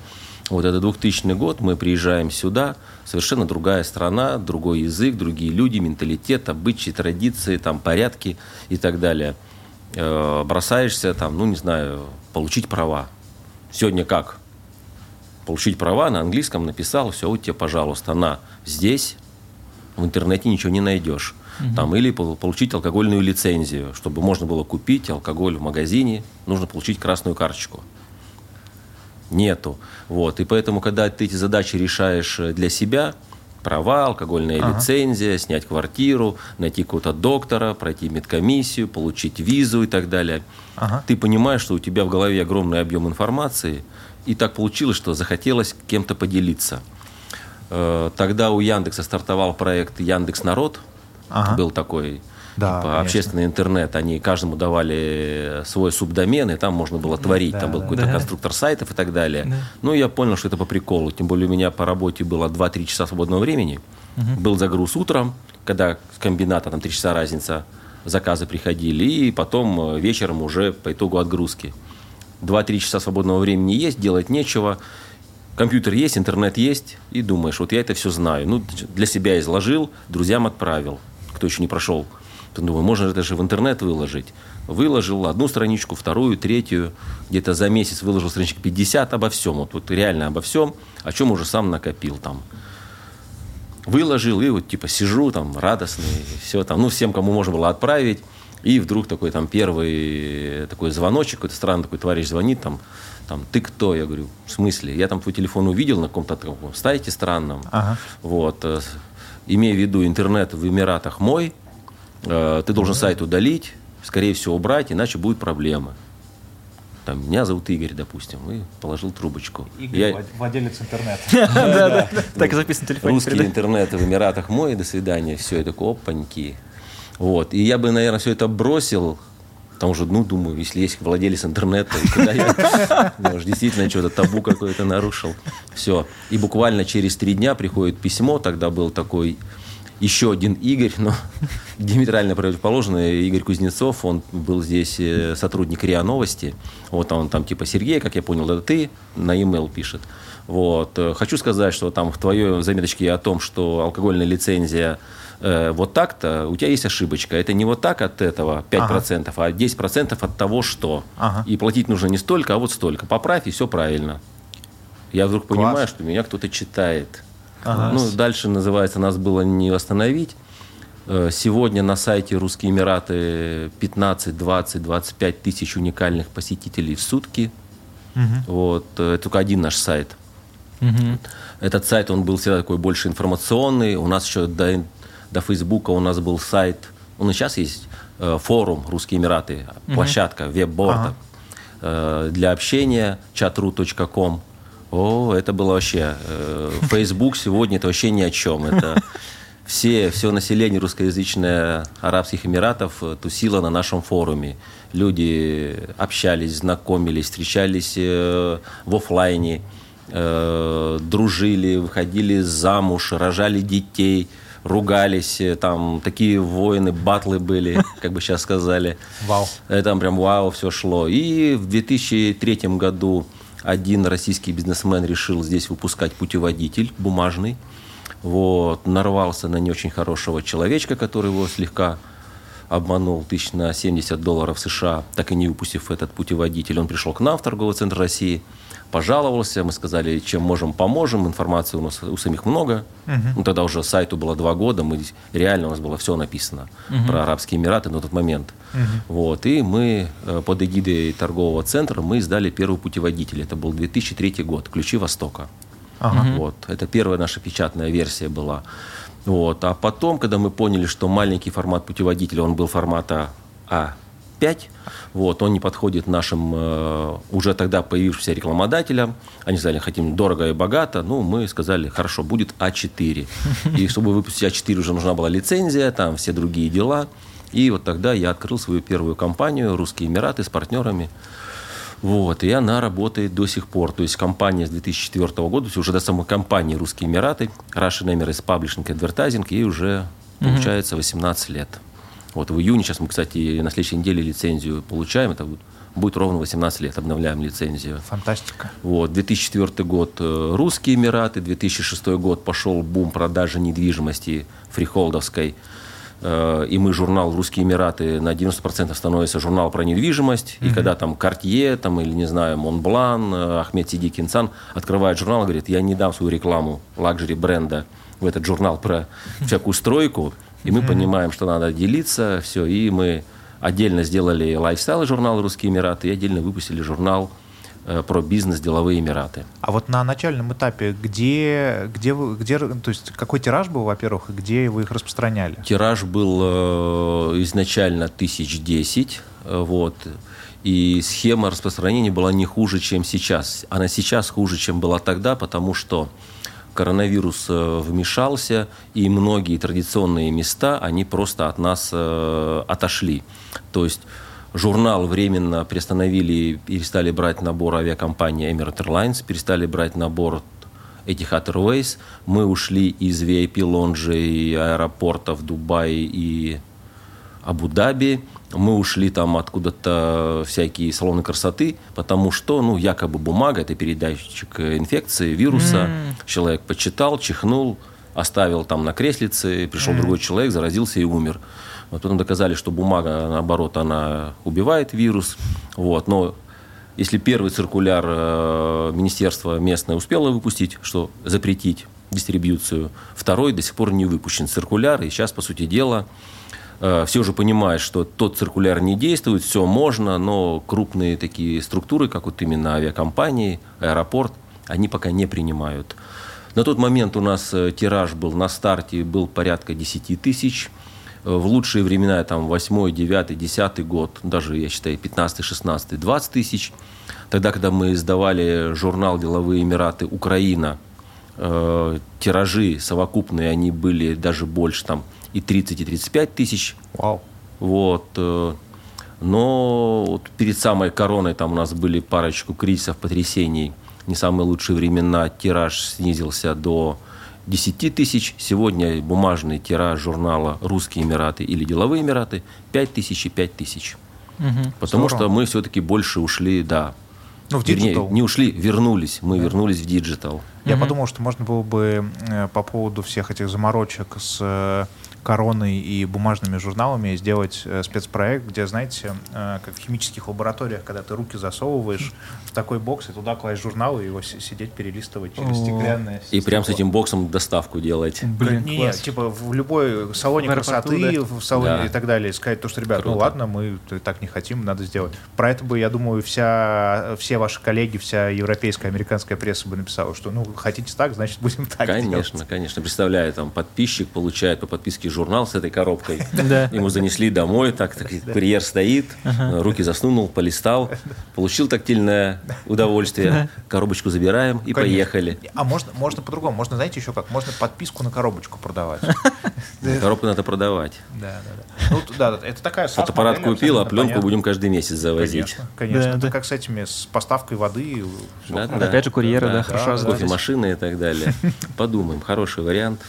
[SPEAKER 2] Вот это 2000 год, мы приезжаем сюда, совершенно другая страна, другой язык, другие люди, менталитет, обычаи, традиции, там порядки и так далее. Э, бросаешься там, ну не знаю, получить права. Сегодня как? получить права на английском, написал, все, вот тебе, пожалуйста, на здесь в интернете ничего не найдешь. Угу. Там, или получить алкогольную лицензию, чтобы можно было купить алкоголь в магазине, нужно получить красную карточку. Нету. Вот. И поэтому, когда ты эти задачи решаешь э, для себя, права, алкогольная ага. лицензия, снять квартиру, найти какого-то доктора, пройти медкомиссию, получить визу и так далее, ага. ты понимаешь, что у тебя в голове огромный объем информации – и так получилось, что захотелось кем-то поделиться. Э, тогда у Яндекса стартовал проект Яндекс Народ. Ага. Был такой да, типа, общественный интернет. Они каждому давали свой субдомен, и там можно было творить. Да, там был какой-то да. конструктор сайтов и так далее. Да. Ну, я понял, что это по приколу. Тем более у меня по работе было 2-3 часа свободного времени. Угу. Был загруз утром, когда с комбината, там 3 часа разница, заказы приходили. И потом э, вечером уже по итогу отгрузки. 2-3 часа свободного времени есть, делать нечего, компьютер есть, интернет есть, и думаешь, вот я это все знаю. Ну, для себя изложил, друзьям отправил, кто еще не прошел. Ты думаю, можно это же в интернет выложить. Выложил одну страничку, вторую, третью. Где-то за месяц выложил страничек 50 обо всем. Вот, вот реально обо всем, о чем уже сам накопил там. Выложил, и вот типа сижу там радостный, все там, ну, всем, кому можно было отправить. И вдруг такой там первый такой звоночек, какой-то странный такой товарищ звонит, там, там, ты кто? Я говорю, в смысле? Я там твой телефон увидел на каком-то таком сайте странном. Ага. Вот. Э, имея в виду, интернет в Эмиратах мой, э, ты должен сайт удалить, скорее всего, убрать, иначе будут проблемы. Там, меня зовут Игорь, допустим, и положил трубочку.
[SPEAKER 1] Игорь, я... владелец интернета. (laughs)
[SPEAKER 3] Так и записан телефон.
[SPEAKER 2] Русский интернет в Эмиратах мой, до свидания, все, такой, опаньки. Вот. И я бы, наверное, все это бросил, потому что, ну, думаю, если есть владелец интернета, куда я (laughs) может, действительно что-то табу какое-то нарушил. Все. И буквально через три дня приходит письмо, тогда был такой еще один Игорь, но (laughs) диаметрально противоположный, Игорь Кузнецов, он был здесь э, сотрудник РИА Новости, вот он там типа Сергей, как я понял, это ты, на e-mail пишет. Вот. Э, хочу сказать, что там в твоей заметочке о том, что алкогольная лицензия э, вот так-то, у тебя есть ошибочка. Это не вот так от этого 5%, ага. а 10% от того, что. Ага. И платить нужно не столько, а вот столько. Поправь, и все правильно. Я вдруг Класс. понимаю, что меня кто-то читает. Ага. Ну, дальше, называется, нас было не восстановить. Э, сегодня на сайте Русские Эмираты 15, 20, 25 тысяч уникальных посетителей в сутки. Угу. Вот. Э, это только один наш сайт. Угу. Этот сайт, он был всегда такой больше информационный. У нас еще до до Фейсбука у нас был сайт, он и сейчас есть, э, форум «Русские Эмираты», площадка, веб-борд ага. э, для общения, chatru.com. О, это было вообще... Э, Facebook сегодня это вообще ни о чем. Это (laughs) все, все население русскоязычное Арабских Эмиратов э, тусило на нашем форуме. Люди общались, знакомились, встречались э, в офлайне, э, дружили, выходили замуж, рожали детей, ругались, э, там такие воины, батлы были, (laughs) как бы сейчас сказали.
[SPEAKER 1] Вау.
[SPEAKER 2] Это прям вау, все шло. И в 2003 году один российский бизнесмен решил здесь выпускать путеводитель бумажный. Вот, нарвался на не очень хорошего человечка, который его слегка обманул тысяч на 70 долларов США, так и не выпустив этот путеводитель. Он пришел к нам в торговый центр России, пожаловался, мы сказали, чем можем, поможем. Информации у нас у самих много. Угу. Ну, тогда уже сайту было два года, мы, реально у нас было все написано угу. про Арабские Эмираты на тот момент. Угу. Вот, и мы э, под эгидой торгового центра мы издали первый путеводитель. Это был 2003 год, «Ключи Востока». Ага. Вот. Это первая наша печатная версия была. Вот. А потом, когда мы поняли, что маленький формат путеводителя, он был формата А5, вот, он не подходит нашим э, уже тогда появившимся рекламодателям. Они сказали, хотим дорого и богато. Ну, мы сказали, хорошо, будет А4. И чтобы выпустить А4, уже нужна была лицензия, там все другие дела. И вот тогда я открыл свою первую компанию «Русские Эмираты» с партнерами. Вот, и она работает до сих пор. То есть компания с 2004 года, то есть уже до самой компании «Русские Эмираты», Russian Emirates Publishing Advertising, ей уже, получается, 18 лет. Вот в июне, сейчас мы, кстати, на следующей неделе лицензию получаем, это будет, будет ровно 18 лет, обновляем лицензию.
[SPEAKER 1] Фантастика.
[SPEAKER 2] Вот, 2004 год э, «Русские Эмираты», 2006 год пошел бум продажи недвижимости фрихолдовской, Э, и мы журнал «Русские Эмираты» на 90% становится журнал про недвижимость. Mm-hmm. И когда там Cartier, там, или, не знаю, Montblanc, э, Ahmed Seddiqi and Sons открывает журнал и говорит, я не дам свою рекламу luxury бренда в этот журнал про всякую стройку. И мы mm-hmm. понимаем, что надо делиться, все. И мы отдельно сделали lifestyle журнал «Русские Эмираты» и отдельно выпустили журнал Э, про бизнес, деловые Эмираты.
[SPEAKER 1] А вот на начальном этапе, где, где, вы, где, то есть какой тираж был, во-первых, и где вы их распространяли?
[SPEAKER 2] Тираж был э, изначально тысяч десять, э, вот, и схема распространения была не хуже, чем сейчас. Она сейчас хуже, чем была тогда, потому что коронавирус вмешался, и многие традиционные места, они просто от нас отошли. То есть Журнал временно приостановили, перестали брать набор авиакомпании Emirates Airlines, перестали брать набор Etihad Airways. Мы ушли из VIP-лонжей аэропортов Дубая и Абу-Даби. Мы ушли там откуда-то всякие салоны красоты, потому что, ну, якобы бумага – это передатчик инфекции, вируса. Mm. Человек почитал, чихнул, оставил там на креслице, пришел mm. другой человек, заразился и умер. Вот потом доказали, что бумага, наоборот, она убивает вирус. Вот. Но если первый циркуляр э, министерства местное успело выпустить, что запретить дистрибьюцию, второй до сих пор не выпущен циркуляр, и сейчас, по сути дела, э, все уже понимают, что тот циркуляр не действует, все можно, но крупные такие структуры, как вот именно авиакомпании, аэропорт, они пока не принимают. На тот момент у нас э, тираж был на старте был порядка 10 тысяч в лучшие времена, там, 8, 9, 10 год, даже, я считаю, 15, 16, 20 тысяч. Тогда, когда мы издавали журнал «Деловые Эмираты Украина», э, тиражи совокупные, они были даже больше, там, и 30, и 35 тысяч.
[SPEAKER 1] Вау.
[SPEAKER 2] Вот. Э, но вот перед самой короной там у нас были парочку кризисов, потрясений. Не самые лучшие времена. Тираж снизился до 10 тысяч. Сегодня бумажный тираж журнала «Русские Эмираты» или «Деловые Эмираты» 5 тысяч и 5 тысяч. Угу, Потому здорово. что мы все-таки больше ушли, да. Ну, в Вернее, не ушли, вернулись. Мы да. вернулись в digital.
[SPEAKER 1] Я угу. подумал, что можно было бы э, по поводу всех этих заморочек с э, короной и бумажными журналами сделать э, спецпроект, где, знаете, э, как в химических лабораториях, когда ты руки засовываешь в такой бокс и туда класть журнал и его сидеть перелистывать через стеклянное.
[SPEAKER 2] И прям с этим боксом доставку делать.
[SPEAKER 1] Блин, не, не, типа в любой салоне в красоты, да. в салоне да. и так далее, сказать то, что, ребят, ну Круто. ну ладно, мы так не хотим, надо сделать. Про это бы, я думаю, вся, все ваши коллеги, вся европейская, американская пресса бы написала, что ну хотите так, значит будем так
[SPEAKER 2] Конечно,
[SPEAKER 1] делать.
[SPEAKER 2] конечно. Представляю, там подписчик получает по подписке журнал журнал с этой коробкой. (laughs) Ему занесли домой, так, так курьер стоит, руки засунул, полистал, получил тактильное удовольствие, коробочку забираем и поехали.
[SPEAKER 1] А можно, можно по-другому, можно, знаете, еще как, можно подписку на коробочку продавать. (laughs)
[SPEAKER 2] Коробку надо продавать.
[SPEAKER 1] Да, да, да. Ну, да, это такая
[SPEAKER 2] Фотоаппарат купил, а пленку будем каждый месяц завозить.
[SPEAKER 1] Конечно, это как с этими, с поставкой воды.
[SPEAKER 3] Опять же, курьеры, да, хорошо.
[SPEAKER 2] Кофемашины и так далее. (laughs) Подумаем, хороший вариант.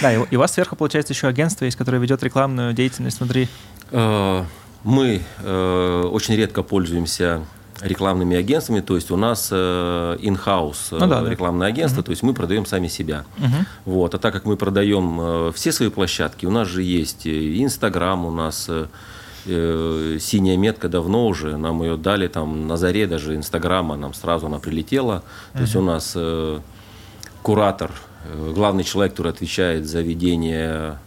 [SPEAKER 3] Да, и у вас сверху, получается, еще агентство есть, которое ведет рекламную деятельность внутри.
[SPEAKER 2] Э, мы э, очень редко пользуемся рекламными агентствами, то есть у нас in-house э, ну, да, рекламное да. агентство, угу. то есть мы продаем сами себя. Угу. Вот. А так как мы продаем все свои площадки, у нас же есть Инстаграм, у нас синяя метка давно уже, нам ее дали там на заре даже Инстаграма, нам сразу она прилетела. То угу. есть у нас куратор главный человек, который отвечает за ведение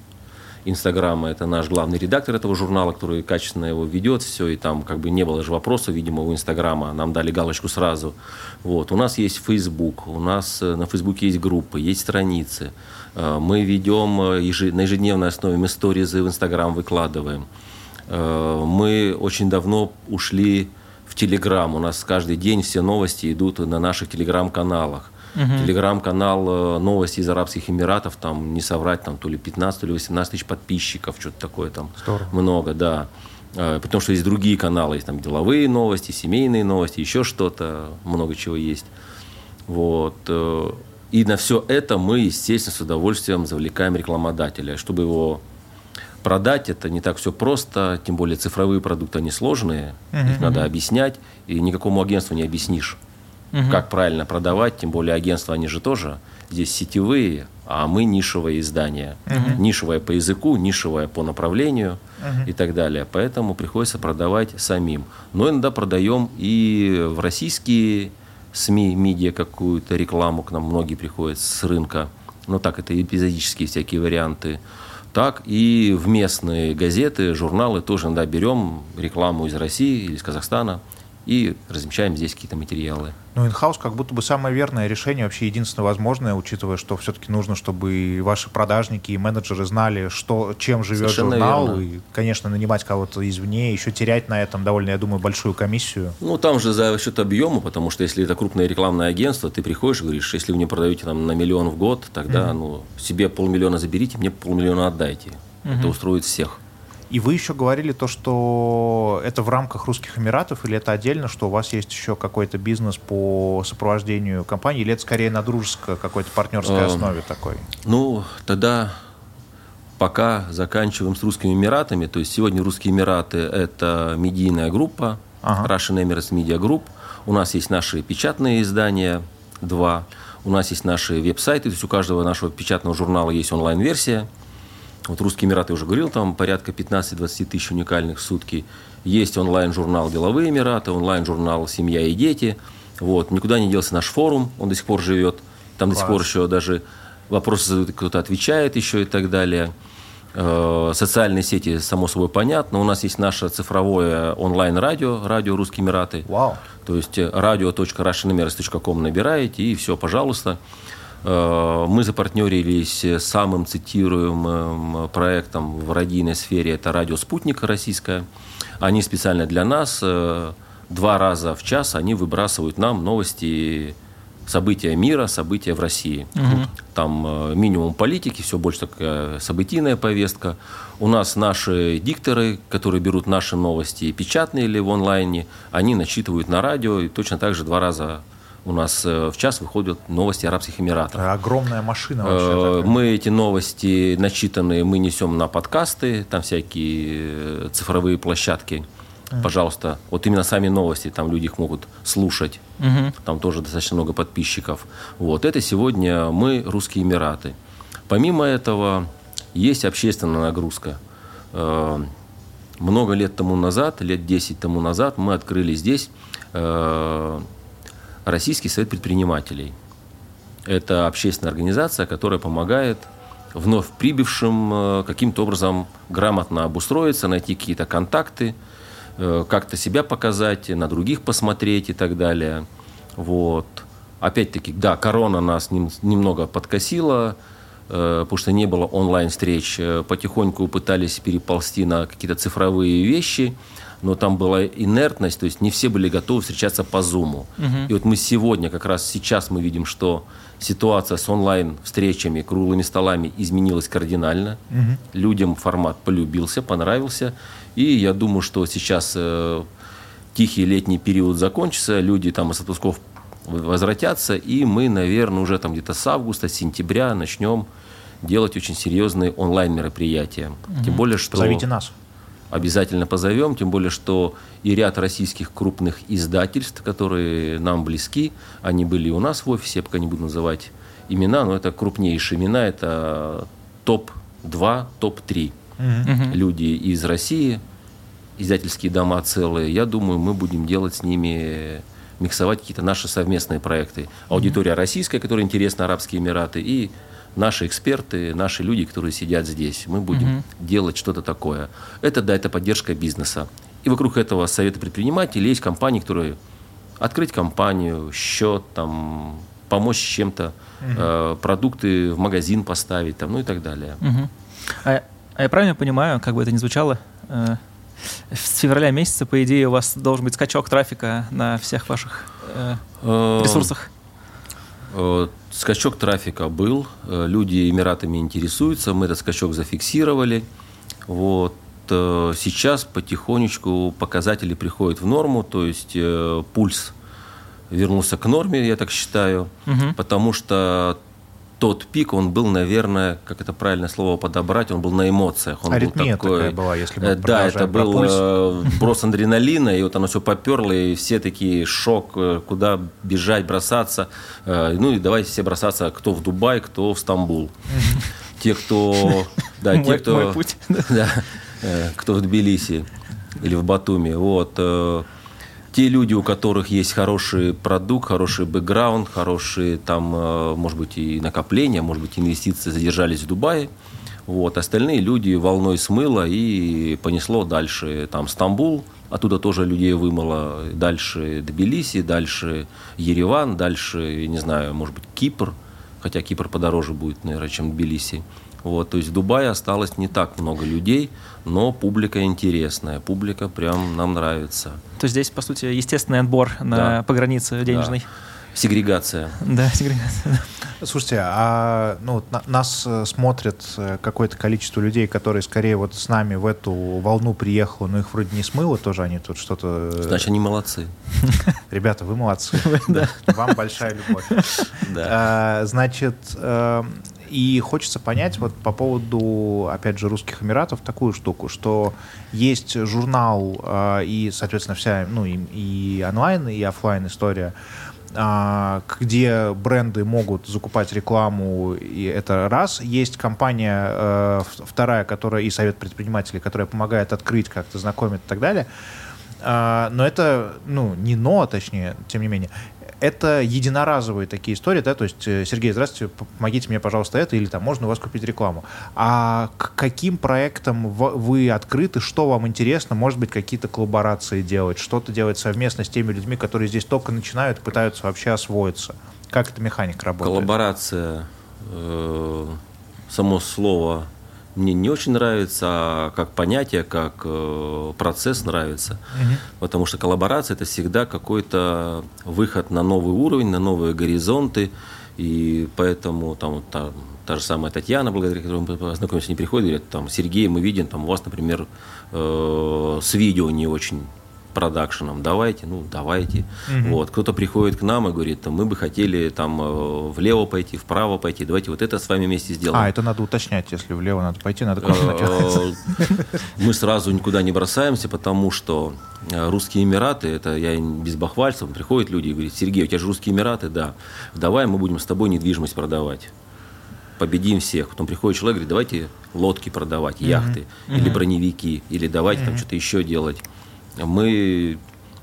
[SPEAKER 2] Инстаграма, это наш главный редактор этого журнала, который качественно его ведет, все, и там как бы не было же вопроса, видимо, у Инстаграма, нам дали галочку сразу. Вот. У нас есть Фейсбук, у нас э, на Фейсбуке есть группы, есть страницы. Э, мы ведем на ежедневной основе, мы сторизы в Инстаграм выкладываем. Мы очень давно ушли в Телеграм, у нас каждый день все новости идут на наших Телеграм-каналах. Угу. Телеграм-канал э, новости из Арабских Эмиратов, там, не соврать, там то ли 15, то ли 18 тысяч подписчиков, что-то такое там.
[SPEAKER 1] Здорово.
[SPEAKER 2] Много, да. Э, потому что есть другие каналы, есть там деловые новости, семейные новости, еще что-то, много чего есть. Вот. Э, и на все это мы, естественно, с удовольствием завлекаем рекламодателя, чтобы его продать это не так все просто, тем более цифровые продукты, они сложные, uh их надо объяснять, и никакому агентству не объяснишь угу. как правильно продавать, тем более агентства, они же тоже здесь сетевые, а мы нишевое издание. Угу. Нишевое по языку, нишевое по направлению угу. и так далее. Поэтому приходится продавать самим. Но иногда продаем и в российские СМИ, медиа какую-то рекламу к нам многие приходят с рынка. Но так это эпизодические всякие варианты. Так и в местные газеты, журналы тоже иногда берем рекламу из России или из Казахстана и размещаем здесь какие-то материалы.
[SPEAKER 1] Ну, инхаус как будто бы самое верное решение, вообще единственное возможное, учитывая, что все-таки нужно, чтобы и ваши продажники и менеджеры знали, что, чем живет Совершенно журнал, верно. и, конечно, нанимать кого-то извне, еще терять на этом довольно, я думаю, большую комиссию.
[SPEAKER 2] Ну, там же за счет объема, потому что если это крупное рекламное агентство, ты приходишь и говоришь, если вы мне продаете там, на миллион в год, тогда mm-hmm. ну, себе полмиллиона заберите, мне полмиллиона отдайте. Mm-hmm. Это устроит всех.
[SPEAKER 1] И вы еще говорили то, что это в рамках Русских Эмиратов или это отдельно, что у вас есть еще какой-то бизнес по сопровождению компании, или это скорее на дружеской какой-то партнерской эм, основе такой?
[SPEAKER 2] Ну, тогда пока заканчиваем с Русскими Эмиратами. То есть сегодня Русские Эмираты – это медийная группа, ага. Russian Emirates Media Group. У нас есть наши печатные издания, два. У нас есть наши веб-сайты, то есть у каждого нашего печатного журнала есть онлайн-версия – вот «Русские Эмираты» уже говорил, там порядка 15-20 тысяч уникальных в сутки. Есть онлайн-журнал «Деловые Эмираты», онлайн-журнал «Семья и дети». Вот. Никуда не делся наш форум, он до сих пор живет. Там Класс. до сих пор еще даже вопросы задают, кто-то отвечает еще и так далее. Э, социальные сети, само собой, понятно. У нас есть наше цифровое онлайн-радио, радио «Русские Эмираты».
[SPEAKER 1] Вау.
[SPEAKER 2] То есть э, radio.russianemirats.com набираете, и все, пожалуйста. Э, мы запартнерились с самым цитируемым проектом в радийной сфере, это радио «Спутник» российское. Они специально для нас э, два раза в час они выбрасывают нам новости события мира, события в России. Угу. Там э, минимум политики, все больше такая событийная повестка. У нас наши дикторы, которые берут наши новости печатные или в онлайне, они начитывают на радио и точно так же два раза у нас э, в час выходят новости Арабских Эмиратов.
[SPEAKER 1] Огромная машина вообще.
[SPEAKER 2] Э, мы эти новости начитанные мы несем на подкасты, там всякие э, цифровые площадки. Пожалуйста, вот именно сами новости, там люди их могут слушать. Угу. Там тоже достаточно много подписчиков. Вот это сегодня мы русские Эмираты. Помимо этого есть общественная нагрузка. Много лет тому назад, лет 10 тому назад, мы открыли здесь Российский совет предпринимателей. Это общественная организация, которая помогает вновь прибывшим э, каким-то образом грамотно обустроиться, найти какие-то контакты, э, как-то себя показать, на других посмотреть и так далее. Вот. Опять-таки, да, корона нас немного подкосила, потому что не было онлайн-встреч. Потихоньку пытались переползти на какие-то цифровые вещи, но там была инертность, то есть не все были готовы встречаться по Zoom. Угу. И вот мы сегодня, как раз сейчас мы видим, что ситуация с онлайн-встречами, круглыми столами изменилась кардинально. Угу. Людям формат полюбился, понравился. И я думаю, что сейчас э, тихий летний период закончится, люди там из отпусков возвратятся, и мы, наверное, уже там где-то с августа, сентября начнем делать очень серьезные онлайн-мероприятия. Угу. Тем более, что...
[SPEAKER 1] Зовите нас
[SPEAKER 2] обязательно позовем, тем более, что и ряд российских крупных издательств, которые нам близки, они были у нас в офисе, я пока не буду называть имена, но это крупнейшие имена, это топ-2, топ-3 угу. люди из России, издательские дома целые. Я думаю, мы будем делать с ними миксовать какие-то наши совместные проекты. Аудитория российская, которая интересна Арабские Эмираты, и наши эксперты, наши люди, которые сидят здесь. Мы будем угу. делать что-то такое. Это, да, это поддержка бизнеса. И вокруг этого совета предпринимателей есть компании, которые открыть компанию, счет, там, помочь чем-то, угу. э, продукты в магазин поставить, там, ну и так далее.
[SPEAKER 3] Угу. А, а я правильно понимаю, как бы это ни звучало, э, с февраля месяца, по идее, у вас должен быть скачок трафика на всех ваших э, э ресурсах?
[SPEAKER 2] Э, скачок трафика был, э, люди Эмиратами интересуются, мы этот скачок зафиксировали. Вот. Э, сейчас потихонечку показатели приходят в норму, то есть пульс вернулся к норме, я так считаю, угу. потому что тот пик, он был, наверное, как это правильное слово подобрать, он был на эмоциях. Он
[SPEAKER 1] Аритмия
[SPEAKER 2] был такой,
[SPEAKER 1] такая была, если мы
[SPEAKER 2] э, Да, это был пульс. Э, брос адреналина, и вот оно все поперло, и все такие шок, э, куда бежать, бросаться. Ну и давайте все бросаться, кто в Дубай, кто в Стамбул. Те, кто... Да, те, кто... (laughs) Да, кто в Тбилиси или в Батуми. Вот те люди, у которых есть хороший продукт, хороший бэкграунд, хорошие там, э, может быть, и накопления, может быть, инвестиции задержались в Дубае. Вот. Остальные люди волной смыло и понесло дальше. Там Стамбул, оттуда тоже людей вымыло. Дальше Тбилиси, дальше Ереван, дальше, не знаю, может быть, Кипр. Хотя Кипр подороже будет, наверное, чем Тбилиси. Вот, то есть в Дубае осталось не так много людей, но публика интересная, публика прям нам нравится.
[SPEAKER 3] То есть здесь, по сути, естественный отбор на, да. по границе денежной. Да.
[SPEAKER 2] Сегрегация.
[SPEAKER 3] Да, сегрегация.
[SPEAKER 1] Слушайте, а ну, на, нас э, смотрит э, какое-то количество людей, которые скорее вот с нами в эту волну приехало, но их вроде не смыло тоже, они тут что-то...
[SPEAKER 2] Э, Значит, они молодцы. (laughs)
[SPEAKER 1] Ребята, вы молодцы. (laughs) Вам большая любовь. А, значит, эм, и хочется понять вот по поводу, опять же, русских Эмиратов такую штуку, что есть журнал э, и, соответственно, вся, ну, и, и онлайн, и офлайн история, э, где бренды могут закупать рекламу, и это раз. Есть компания э, вторая, которая и совет предпринимателей, которая помогает открыть, как-то знакомит и так далее. но это, ну, не но, точнее, тем не менее, это единоразовые такие истории, да, то есть, э, Сергей, здравствуйте, помогите мне, пожалуйста, это, или там можно у вас купить рекламу. А к каким проектам вы открыты, что вам интересно, может быть, какие-то коллаборации делать, что-то делать совместно с теми людьми, которые здесь только начинают, пытаются вообще освоиться? Как эта механика работает?
[SPEAKER 2] Коллаборация, э, само слово мне не очень нравится, а как понятие, как э, процесс нравится. Угу. Потому что коллаборация это всегда какой-то выход на новый уровень, на новые горизонты. И поэтому там, та, та же самая Татьяна, благодаря которой мы познакомимся, не приходит, говорит, там, Сергей, мы видим, там, у вас, например, э, с видео не очень продакшеном, давайте, ну, давайте. Угу. Вот, кто-то приходит к нам и говорит, мы бы хотели там э, влево пойти, вправо пойти, давайте вот это с вами вместе сделаем.
[SPEAKER 1] А, это надо уточнять, если влево надо пойти, надо куда (laughs)
[SPEAKER 2] Мы сразу никуда не бросаемся, потому что э, русские Эмираты, это я без бахвальцев, приходят люди и говорят, Сергей, у тебя же русские Эмираты, да, давай мы будем с тобой недвижимость продавать победим всех. Потом приходит человек, говорит, давайте лодки продавать, яхты, mm-hmm. или броневики, или давайте mm-hmm. там что-то еще делать мы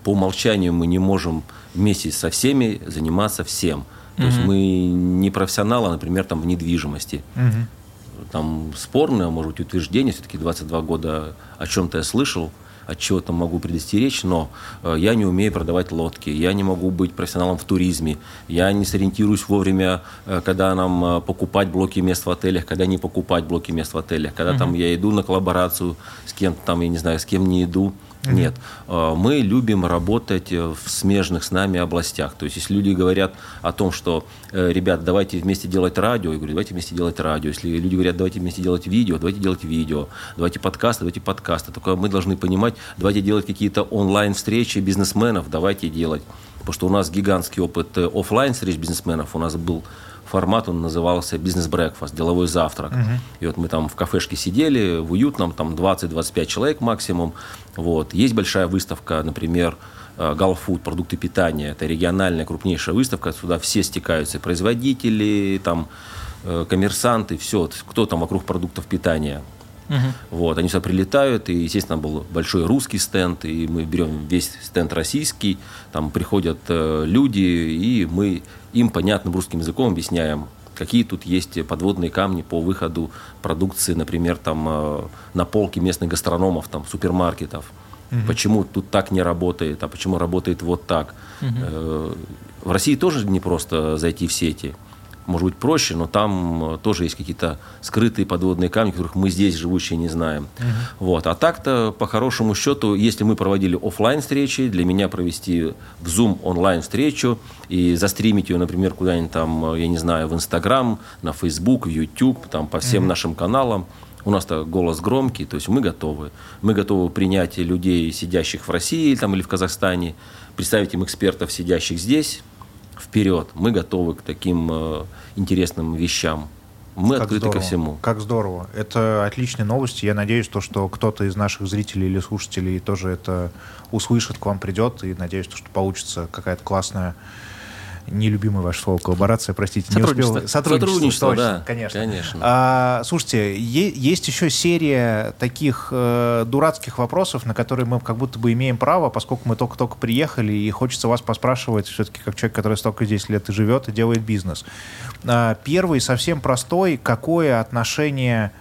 [SPEAKER 2] по умолчанию мы не можем вместе со всеми заниматься всем. То угу. есть мы не профессионалы, например, там в недвижимости. Угу. Там спорное, может быть, утверждение, все-таки 22 года о чем-то я слышал, от чего-то могу предостеречь, но э, я не умею продавать лодки, я не могу быть профессионалом в туризме, я не сориентируюсь вовремя, э, когда нам э, покупать блоки мест в отелях, когда не покупать блоки мест в отелях, когда mm-hmm. там я иду на коллаборацию с кем-то там, я не знаю, с кем не иду, Mm-hmm. Нет. А, мы любим работать в смежных с нами областях. То есть, если люди говорят о том, что, э, ребят, давайте вместе делать радио, я говорю, давайте вместе делать радио. Если люди говорят, давайте вместе делать видео, давайте делать видео. Давайте подкасты, давайте подкасты. Только мы должны понимать, давайте делать какие-то онлайн-встречи бизнесменов, давайте делать. Потому что у нас гигантский опыт э, офлайн встреч бизнесменов. У нас был формат, он назывался бизнес-брекфаст, деловой завтрак. Угу. И вот мы там в кафешке сидели, в уютном, там 20-25 человек максимум. Вот. Есть большая выставка, например, Галфуд, продукты питания. Это региональная крупнейшая выставка. Сюда все стекаются. Производители, там, э, коммерсанты, все. Кто там вокруг продуктов питания. Угу. Вот, они сюда прилетают, и, естественно, был большой русский стенд, и мы берем весь стенд российский, там приходят э, люди, и мы им понятным русским языком объясняем, какие тут есть подводные камни по выходу продукции, например, там э, на полке местных гастрономов, там супермаркетов. Угу. Почему тут так не работает, а почему работает вот так. Угу. В России тоже не просто зайти в сети может быть проще, но там э, тоже есть какие-то скрытые подводные камни, которых мы здесь живущие не знаем. Угу. Вот. А так-то, по хорошему счету, если мы проводили офлайн встречи, для меня провести в Zoom онлайн встречу и застримить ее, например, куда-нибудь там, э, я не знаю, в Инстаграм, на Facebook, в YouTube, там по всем угу. нашим каналам, у нас-то голос громкий, то есть мы готовы. Мы готовы принять людей, сидящих в России там, или в Казахстане, представить им экспертов, сидящих здесь, вперед. Мы готовы к таким э, интересным вещам. Мы как открыты
[SPEAKER 1] здорово,
[SPEAKER 2] ко всему.
[SPEAKER 1] Как здорово. Это отличные новости. Я надеюсь, то, что кто-то из наших зрителей или слушателей тоже это услышит, к вам придет. И надеюсь, то, что получится какая-то классная нелюбимое ваше слово, коллаборация, простите,
[SPEAKER 2] не успел.
[SPEAKER 1] Сотрудничество, Сотрудничество да, конечно.
[SPEAKER 2] конечно.
[SPEAKER 1] А, слушайте, есть еще серия таких э, дурацких вопросов, на которые мы как будто бы имеем право, поскольку мы только-только приехали, и хочется вас поспрашивать все-таки как человек, который столько здесь лет и живет, и делает бизнес. А, первый, совсем простой, какое отношение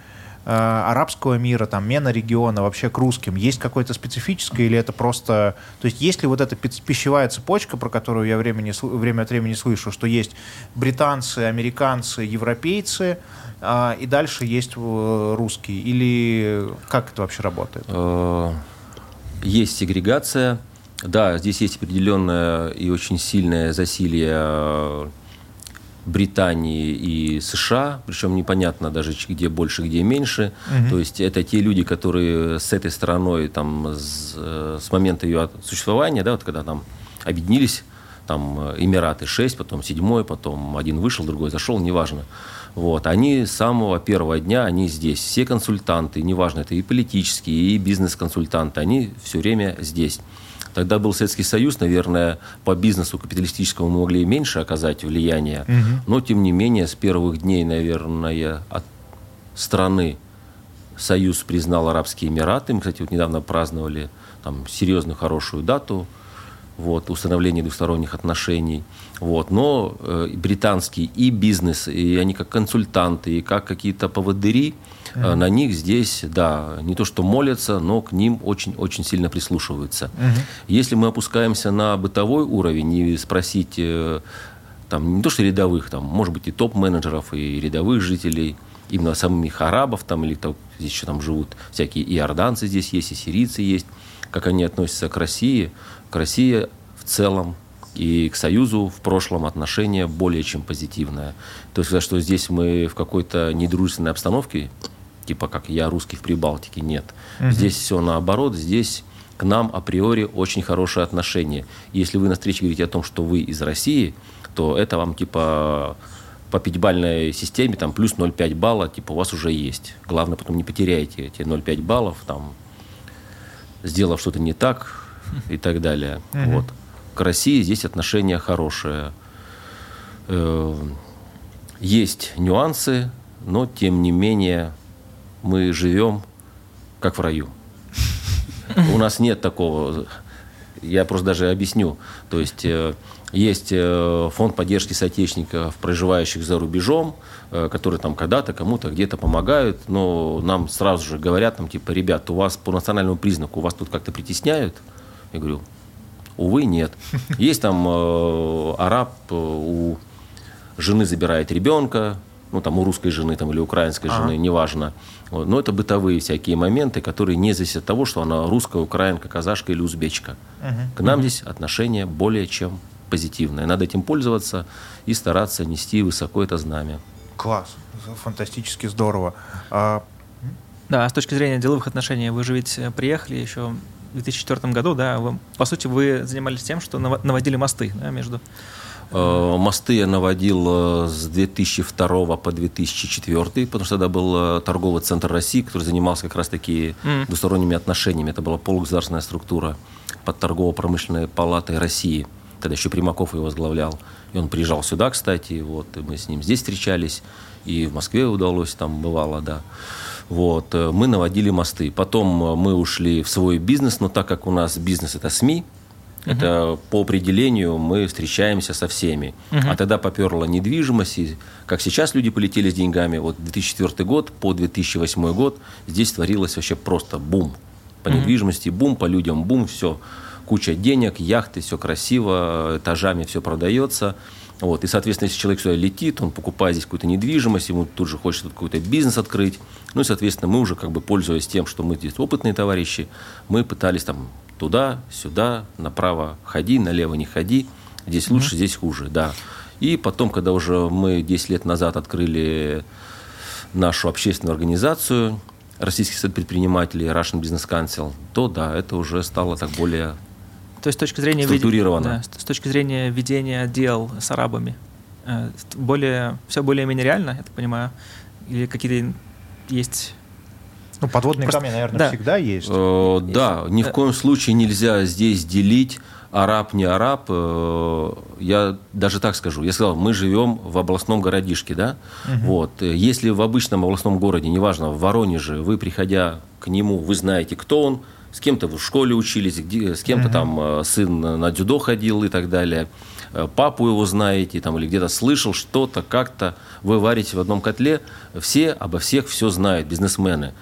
[SPEAKER 1] арабского мира, там, мена-региона вообще к русским, есть какое-то специфическое или это просто... То есть есть ли вот эта пищевая цепочка, про которую я время, не, время от времени слышу, что есть британцы, американцы, европейцы, а, и дальше есть э, русские? Или как это вообще работает? Э,
[SPEAKER 2] есть сегрегация. Да, здесь есть определенное и очень сильное засилие Британии и США, причем непонятно даже, где больше, где меньше. Угу. То есть это те люди, которые с этой стороной там, с, с момента ее существования, да, вот когда там объединились, там Эмираты 6, потом 7, потом один вышел, другой зашел, неважно. Вот. Они с самого первого дня, они здесь. Все консультанты, неважно, это и политические, и бизнес-консультанты, они все время здесь. Тогда был Советский Союз, наверное, по бизнесу капиталистическому мы могли меньше оказать влияние, угу. но тем не менее с первых дней, наверное, от страны Союз признал Арабские Эмираты. Мы, кстати, вот недавно праздновали там серьезную хорошую дату вот, установления двусторонних отношений. Вот. Но э, британский и бизнес, и они как консультанты, и как какие-то поводыри, mm-hmm. на них здесь, да, не то что молятся, но к ним очень-очень сильно прислушиваются. Mm-hmm. Если мы опускаемся на бытовой уровень и спросить, э, там, не то что рядовых, там, может быть, и топ-менеджеров, и рядовых жителей, именно самих арабов, там, или там, здесь еще там живут всякие и иорданцы здесь есть, и сирийцы есть, как они относятся к России, к России в целом и к Союзу в прошлом отношение более чем позитивное. То есть что здесь мы в какой-то недружественной обстановке, типа как я русский в Прибалтике, нет. Угу. Здесь все наоборот, здесь к нам априори очень хорошее отношение. Если вы на встрече говорите о том, что вы из России, то это вам типа по пятибалльной системе там плюс 0,5 балла, типа у вас уже есть. Главное потом не потеряйте эти 0,5 баллов, там, сделав что-то не так и так далее. Угу. Вот. К России здесь отношения хорошие. Э, есть нюансы, но тем не менее мы живем как в раю. У нас нет такого Я просто даже объясню. То есть э, есть э, фонд поддержки соотечественников, проживающих за рубежом, э, которые там когда-то кому-то где-то помогают, но нам сразу же говорят, там, типа, ребят, у вас по национальному признаку, у вас тут как-то притесняют? Я говорю, увы, нет. Есть там э, араб, э, у жены забирает ребенка, ну, там, у русской жены там, или украинской ага. жены, неважно. Вот. Но это бытовые всякие моменты, которые не зависят от того, что она русская, украинка, казашка или узбечка. Угу. К нам угу. здесь отношение более чем позитивное. Надо этим пользоваться и стараться нести высоко это знамя.
[SPEAKER 1] Класс, фантастически здорово. А...
[SPEAKER 3] Да, с точки зрения деловых отношений, вы же ведь э, приехали еще в 2004 году, да, вы, по сути, вы занимались тем, что наводили мосты да, между...
[SPEAKER 2] Э, мосты я наводил э, с 2002 по 2004, потому что тогда был торговый центр России, который занимался как раз-таки mm. двусторонними отношениями. Это была полугосударственная структура под торгово-промышленной палатой России – Тогда еще Примаков его возглавлял. И он приезжал сюда, кстати, вот, и мы с ним здесь встречались, и в Москве удалось, там бывало, да. Вот, э, мы наводили мосты. Потом э, мы ушли в свой бизнес, но так как у нас бизнес – это СМИ, Uh-huh. Это по определению мы встречаемся со всеми. Uh-huh. А тогда поперла недвижимость, и как сейчас люди полетели с деньгами, вот 2004 год по 2008 год здесь творилось вообще просто бум. По uh-huh. недвижимости бум, по людям бум, все куча денег, яхты, все красиво, этажами все продается. Вот. И, соответственно, если человек сюда летит, он покупает здесь какую-то недвижимость, ему тут же хочет какой-то бизнес открыть. Ну и, соответственно, мы уже, как бы, пользуясь тем, что мы здесь опытные товарищи, мы пытались там туда, сюда, направо ходи, налево не ходи. Здесь mm-hmm. лучше, здесь хуже, да. И потом, когда уже мы 10 лет назад открыли нашу общественную организацию, Российский совет предпринимателей, Russian Business Council, то да, это уже стало так более
[SPEAKER 3] то есть с точки зрения
[SPEAKER 2] структурировано.
[SPEAKER 3] Да, с точки зрения ведения дел с арабами, э, более, все более-менее реально, я так понимаю, или какие-то есть
[SPEAKER 1] ну, подводные Просто, камни, наверное, да. всегда есть.
[SPEAKER 2] Э, да, ни в коем случае нельзя здесь делить араб, не араб. Э, я даже так скажу. Я сказал, мы живем в областном городишке, да? Угу. Вот. Если в обычном областном городе, неважно, в Воронеже, вы, приходя к нему, вы знаете, кто он, с кем-то в школе учились, где, с кем-то uh-huh. там э, сын на дзюдо ходил и так далее, э, папу его знаете, там, или где-то слышал что-то, как-то, вы варите в одном котле, все обо всех все знают, бизнесмены.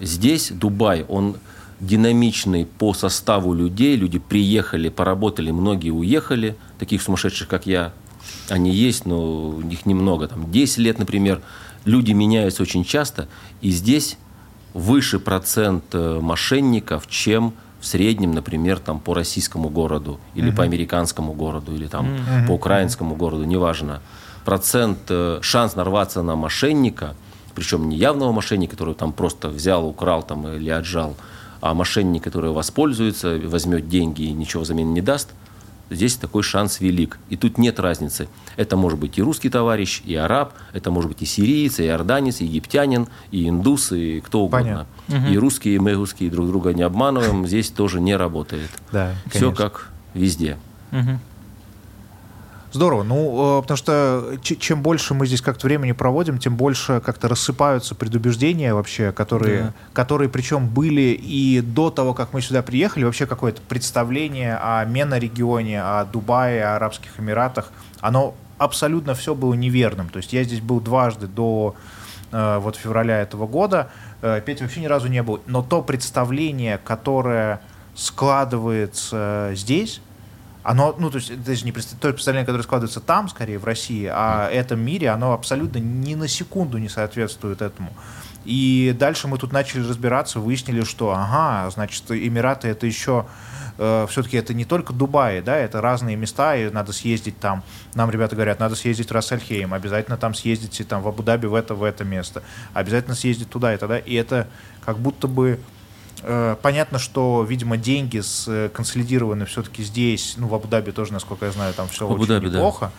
[SPEAKER 2] Здесь Дубай, он динамичный по составу людей, люди приехали, поработали, многие уехали, таких сумасшедших, как я, они есть, но их немного, там 10 лет, например, люди меняются очень часто, и здесь выше процент э, мошенников, чем в среднем, например, там, по российскому городу, или uh-huh. по американскому городу, или там, uh-huh. по украинскому городу, неважно. Процент, э, шанс нарваться на мошенника, причем не явного мошенника, который там просто взял, украл там, или отжал, а мошенник, который воспользуется, возьмет деньги и ничего взамен не даст – здесь такой шанс велик. И тут нет разницы. Это может быть и русский товарищ, и араб, это может быть и сириец, и иорданец, и египтянин, и индус, и кто угодно. Понятно. И русские, и мы русские друг друга не обманываем, (laughs) здесь тоже не работает. Да, Все как везде. Угу.
[SPEAKER 1] Здорово. Ну, э, потому что чем больше мы здесь как-то времени проводим, тем больше как-то рассыпаются предубеждения вообще, которые, да. которые причем были и до того, как мы сюда приехали, вообще какое-то представление о Мена-регионе, о Дубае, о Арабских Эмиратах, оно абсолютно все было неверным. То есть я здесь был дважды до э, вот февраля этого года, э, Петя вообще ни разу не был, но то представление, которое складывается здесь, оно, ну, то есть это же не то представление, которое складывается там, скорее, в России, а этом мире, оно абсолютно ни на секунду не соответствует этому. И дальше мы тут начали разбираться, выяснили, что, ага, значит, Эмираты это еще э, все-таки это не только Дубай, да, это разные места, и надо съездить там. Нам ребята говорят, надо съездить в Рассельхейм, обязательно там съездить там в Абу-Даби в это, в это место, обязательно съездить туда и тогда. И это как будто бы понятно, что, видимо, деньги консолидированы все-таки здесь, ну, в Абу-Даби тоже, насколько я знаю, там все в очень неплохо.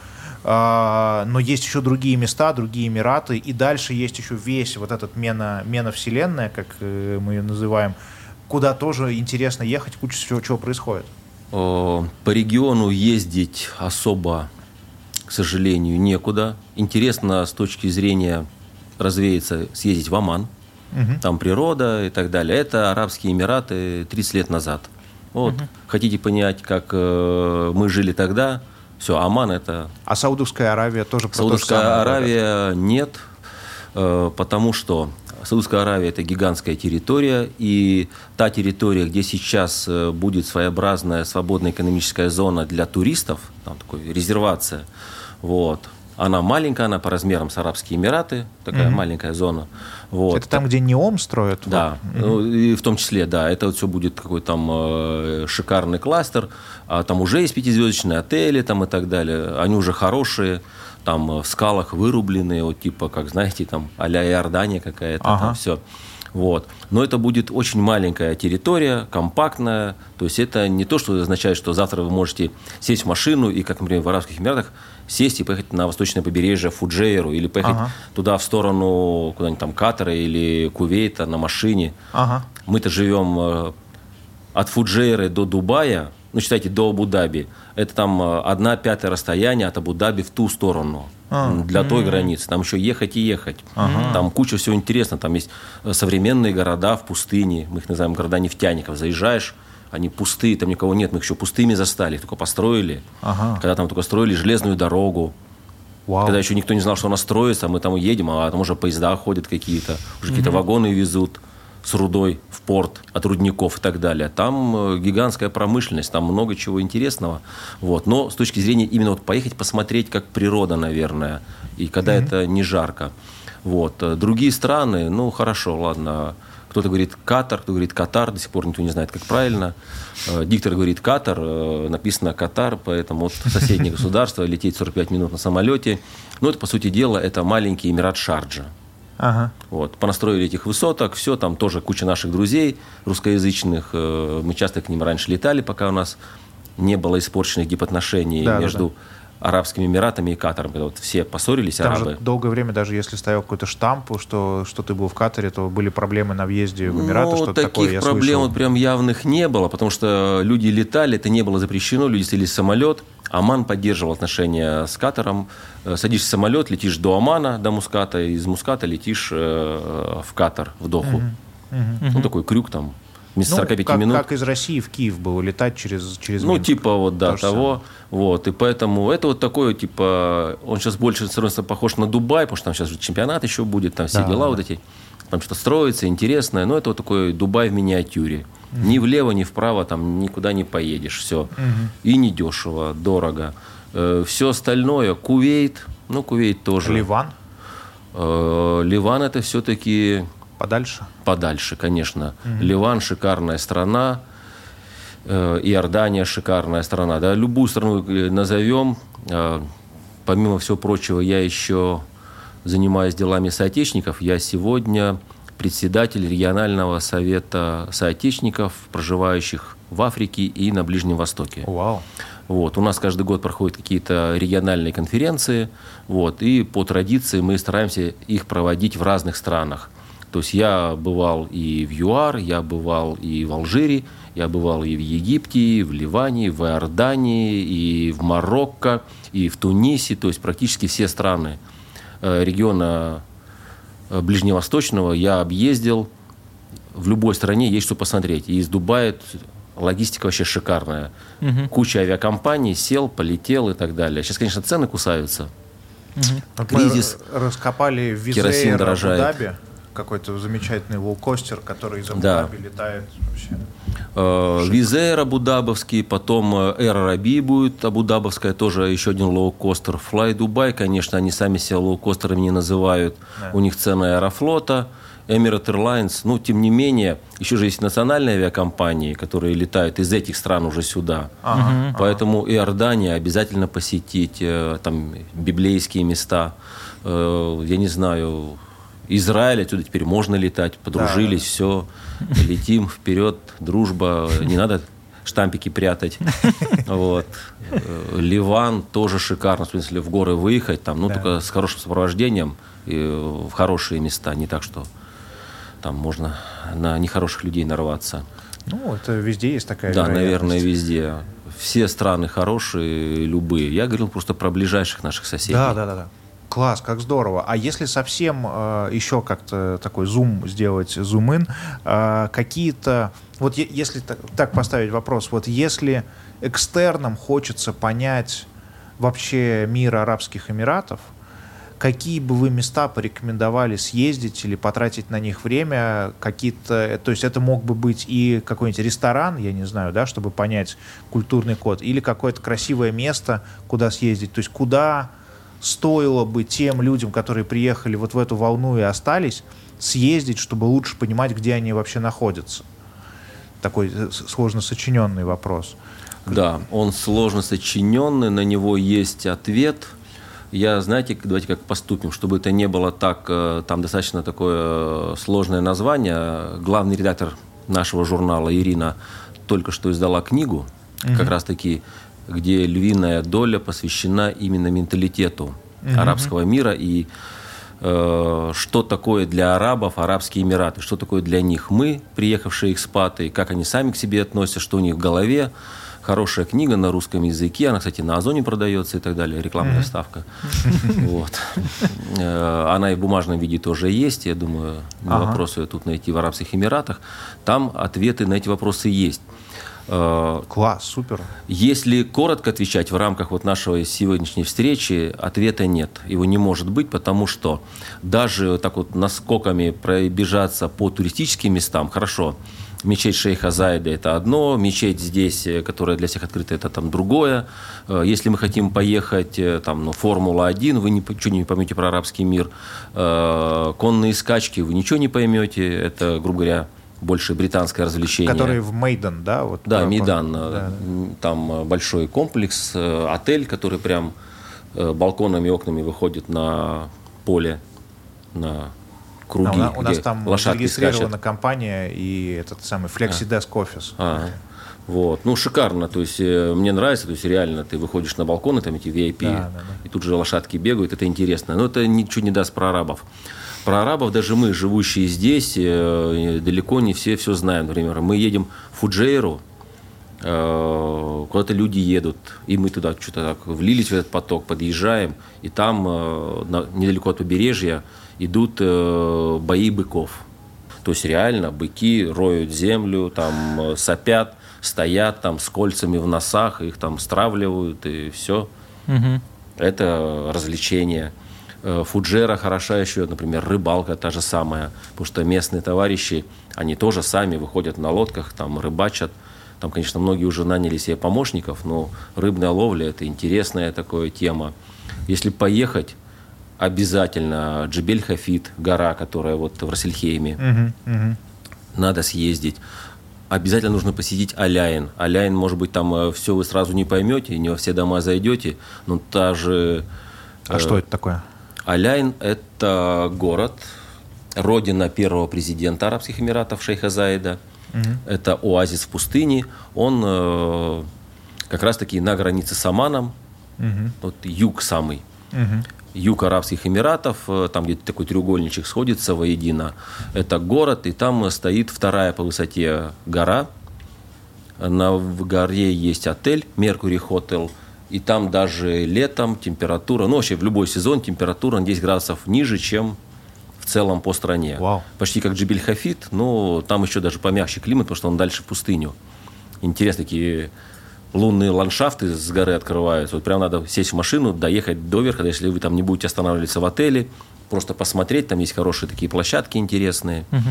[SPEAKER 1] Да. Но есть еще другие места, другие Эмираты, и дальше есть еще весь вот этот мена, мена вселенная, как э, мы ее называем, куда тоже интересно ехать, куча всего чего происходит.
[SPEAKER 2] По региону ездить особо, к сожалению, некуда. Интересно с точки зрения развеяться, съездить в Оман – угу. там природа и так далее. Это Арабские Эмираты 30 лет назад. Вот. Угу. Хотите понять, как э, мы жили тогда? Все, Оман это...
[SPEAKER 1] А Саудовская Аравия тоже
[SPEAKER 2] Саудовская то Аравия нет, э, потому что Саудовская Аравия – это гигантская территория, и та территория, где сейчас э, будет своеобразная свободная экономическая зона для туристов, там такой резервация, вот, она маленькая, она по размерам с Арабские Эмираты, такая mm-hmm. маленькая зона.
[SPEAKER 1] Вот. Это там, где НИОМ строят?
[SPEAKER 2] Да, вот. mm-hmm. и в том числе, да. Это вот все будет какой-то там э, шикарный кластер. А там уже есть пятизвездочные отели там и так далее. Они уже хорошие там э, в скалах вырубленные, вот типа, как знаете, там а-ля Иордания какая-то, ага. там все. Вот. Но это будет очень маленькая территория, компактная. То есть это не то, что означает, что завтра вы можете сесть в машину и, как, например, в Арабских Эмиратах, сесть и поехать на восточное побережье Фуджейру или поехать ага. туда в сторону куда-нибудь там Катара или Кувейта на машине. Ага. Мы-то живем э, от Фуджейры до Дубая, ну, считайте, до Абу-Даби. Это там э, одна пятая расстояние от Абу-Даби в ту сторону. А, для той границы. Там еще ехать и ехать. Ага. Там куча всего интересного. Там есть э, современные города в пустыне. Мы их называем города нефтяников. Заезжаешь, они пустые, там никого нет. Мы их еще пустыми застали, их только построили. Ага. Когда там только строили железную дорогу. Вау. Когда еще никто не знал, что она строится, мы там едем, а там уже поезда ходят какие-то, уже угу. какие-то вагоны везут с рудой в порт от рудников и так далее. Там э, гигантская промышленность, там много чего интересного. Вот. Но с точки зрения именно вот поехать посмотреть, как природа, наверное, и когда mm-hmm. это не жарко. Вот. Другие страны, ну хорошо, ладно, кто-то говорит Катар, кто говорит Катар, до сих пор никто не знает, как правильно. Э, диктор говорит Катар, э, написано Катар, поэтому вот соседнее государство, лететь 45 минут на самолете. Но это, по сути дела, это маленький Эмират Шарджа. Ага. Вот. Понастроили этих высоток, все, там тоже куча наших друзей русскоязычных. Э, мы часто к ним раньше летали, пока у нас не было испорченных дипотношений да, между да, да. Арабскими Эмиратами и Катаром, когда вот все поссорились,
[SPEAKER 1] Там
[SPEAKER 2] арабы.
[SPEAKER 1] Же долгое время, даже если ставил какой-то штамп, что, что ты был в Катаре, то были проблемы на въезде в Эмираты, ну, что-то
[SPEAKER 2] таких
[SPEAKER 1] такое,
[SPEAKER 2] я проблем слышал. прям явных не было, потому что люди летали, это не было запрещено, люди садились в самолет, Оман поддерживал отношения с Катаром. Э, садишься в самолет, летишь до Омана, до Муската, из Муската летишь э, в Катар, в Доху. Угу. Угу. Ну, такой крюк там вместо ну, 45
[SPEAKER 1] как,
[SPEAKER 2] минут.
[SPEAKER 1] Как из России в Киев было летать через, через
[SPEAKER 2] Ну, Минск. типа вот, да, То того. Вот, и поэтому это вот такое, типа, он сейчас больше становится похож на Дубай, потому что там сейчас чемпионат еще будет, там все да, дела да. вот эти. Там что-то строится, интересное. Но это вот такой Дубай в миниатюре. Угу. Ни влево, ни вправо там никуда не поедешь. Все. Угу. И недешево, дорого. Э, все остальное, Кувейт, ну, Кувейт тоже.
[SPEAKER 1] Ливан?
[SPEAKER 2] Э, Ливан это все-таки...
[SPEAKER 1] Подальше?
[SPEAKER 2] Подальше, конечно. Угу. Ливан шикарная страна. Э, Иордания шикарная страна. Да, любую страну назовем. Помимо всего прочего, я еще занимаюсь делами соотечественников. Я сегодня председатель регионального совета соотечественников, проживающих в Африке и на Ближнем Востоке.
[SPEAKER 1] Вау.
[SPEAKER 2] Вот. У нас каждый год проходят какие-то региональные конференции, вот, и по традиции мы стараемся их проводить в разных странах. То есть я бывал и в ЮАР, я бывал и в Алжире, я бывал и в Египте, и в Ливане, в Иордании, и в Марокко, и в Тунисе, то есть практически все страны э, региона Э, ближневосточного я объездил. В любой стране есть что посмотреть. И из Дубая логистика вообще шикарная. Угу. Куча авиакомпаний, сел, полетел и так далее. Сейчас, конечно, цены кусаются.
[SPEAKER 1] Угу. Кризис. Мы раскопали в керосин дорожает. Какой-то замечательный волкостер, который из Абу-Даби да. летает вообще.
[SPEAKER 2] Э, Визер Абудабовский, потом э, Air Arabi будет Абудабовская, тоже еще один лоукостер. Fly Dubai, конечно, они сами себя лоукостерами не называют. Да. У них цена аэрофлота. Emirates Airlines, ну, тем не менее, еще же есть национальные авиакомпании, которые летают из этих стран уже сюда. Ага, Поэтому ага. Иордания обязательно посетить, э, там, библейские места. Я не знаю, Израиль, отсюда теперь можно летать, подружились, да. все, летим вперед, дружба, не надо штампики прятать. (laughs) Вот. Ливан тоже шикарно, в смысле, в горы выехать, там, ну, да. только с хорошим сопровождением и в хорошие места, не так, что там можно на нехороших людей нарваться.
[SPEAKER 1] Ну, это везде есть такая
[SPEAKER 2] Да, наверное, везде. Все страны хорошие, любые. Я говорил просто про ближайших наших соседей.
[SPEAKER 1] Да, да, да. да. Класс, как здорово. А если совсем э, еще как-то такой зум сделать, зум-ин, э, какие-то... Вот е- если так, так поставить вопрос, вот если экстерном хочется понять вообще мир Арабских Эмиратов, какие бы вы места порекомендовали съездить или потратить на них время, какие-то, то есть это мог бы быть и какой-нибудь ресторан, я не знаю, да, чтобы понять культурный код, или какое-то красивое место, куда съездить, то есть куда стоило бы тем людям, которые приехали вот в эту волну и остались, съездить, чтобы лучше понимать, где они вообще находятся? Такой э, сложно сочиненный вопрос.
[SPEAKER 2] Да, он сложно сочиненный, на него есть ответ. Я, знаете, давайте как поступим, чтобы это не было так, э, там достаточно такое э, сложное название. Главный редактор нашего журнала Ирина только что издала книгу, угу. как раз таки где львиная доля посвящена именно менталитету угу. арабского мира и э, что такое для арабов Арабские Эмираты, что такое для них мы, приехавшие экспаты, как они сами к себе относятся, что у них в голове. Хорошая книга на русском языке, она, кстати, на Озоне продается и так далее, рекламная ставка. (laughs) Вот. Э, она и в бумажном виде тоже есть, я думаю, не вопрос ее тут найти в Арабских Эмиратах. Там ответы на эти вопросы есть.
[SPEAKER 1] Э, Класс, супер.
[SPEAKER 2] Если коротко отвечать в рамках вот нашей сегодняшней встречи, ответа нет. Его не может быть, потому что даже так вот наскоками пробежаться по туристическим местам, хорошо, Мечеть Шейха Зайда – это одно, мечеть здесь, э, которая для всех открыта, это там другое. Э, если мы хотим поехать, там, ну, Формула-1, вы ничего не поймете про арабский мир. Конные скачки, вы ничего не поймете. Это, грубо говоря, больше британское развлечение.
[SPEAKER 1] Который в Мейдан, да? Вот
[SPEAKER 2] да, Мейдан. Да. Там э, большой комплекс, э, отель, который прям э, балконами и окнами выходит на поле, на круги,
[SPEAKER 1] а у, нас там зарегистрирована скачет. компания и этот самый FlexiDesk а. Office.
[SPEAKER 2] А. Вот. Ну, шикарно. То есть, мне нравится, то есть, реально, ты выходишь на балкон, и там эти VIP, да, да, да. и тут же лошадки бегают, это интересно. Но это ничего не даст про арабов. Про арабов даже мы, живущие здесь, э, далеко не все все знаем. Например, мы едем в Фуджейру, э, куда-то люди едут, и мы туда что-то так влились в этот поток, подъезжаем, и там э, недалеко от побережья идут бои быков. То есть реально быки роют землю, там сопят, стоят там с кольцами в носах, их там стравливают и все. Угу. Это развлечение. Э, Фуджера хороша еще, например, рыбалка та же самая, потому что местные товарищи, они тоже сами выходят на лодках, там рыбачат. Там, конечно, многие уже наняли себе помощников, но рыбная ловля – это интересная такая тема. Если поехать, обязательно Джебель Хафит, гора, которая вот в Рассельхейме, угу, угу. надо съездить. Обязательно нужно посетить Аляин. Аляин, может быть, там э, все вы сразу не поймете, не во все дома зайдете, но та же...
[SPEAKER 1] А э, что это такое?
[SPEAKER 2] Аляйн – это город, родина первого президента Арабских Эмиратов шейха Заида. Угу. Это оазис в пустыне. Он э, как раз-таки на границе с Оманом. Угу. Вот юг самый. Угу. Юг Арабских Эмиратов, э, там где-то такой треугольничек сходится воедино. Это город, и там стоит вторая по высоте гора. На в горе есть отель Меркури Хотел – и там даже летом температура, ну вообще в любой сезон температура на 10 градусов ниже, чем в целом по стране.
[SPEAKER 1] Вау.
[SPEAKER 2] Почти как Джибель Хафит, но там еще даже помягче климат, потому что он дальше в пустыню. Интересно, такие лунные ландшафты с горы открываются. Вот прям надо сесть в машину, доехать до верха, если вы там не будете останавливаться в отеле, просто посмотреть, там есть хорошие такие площадки интересные. Угу.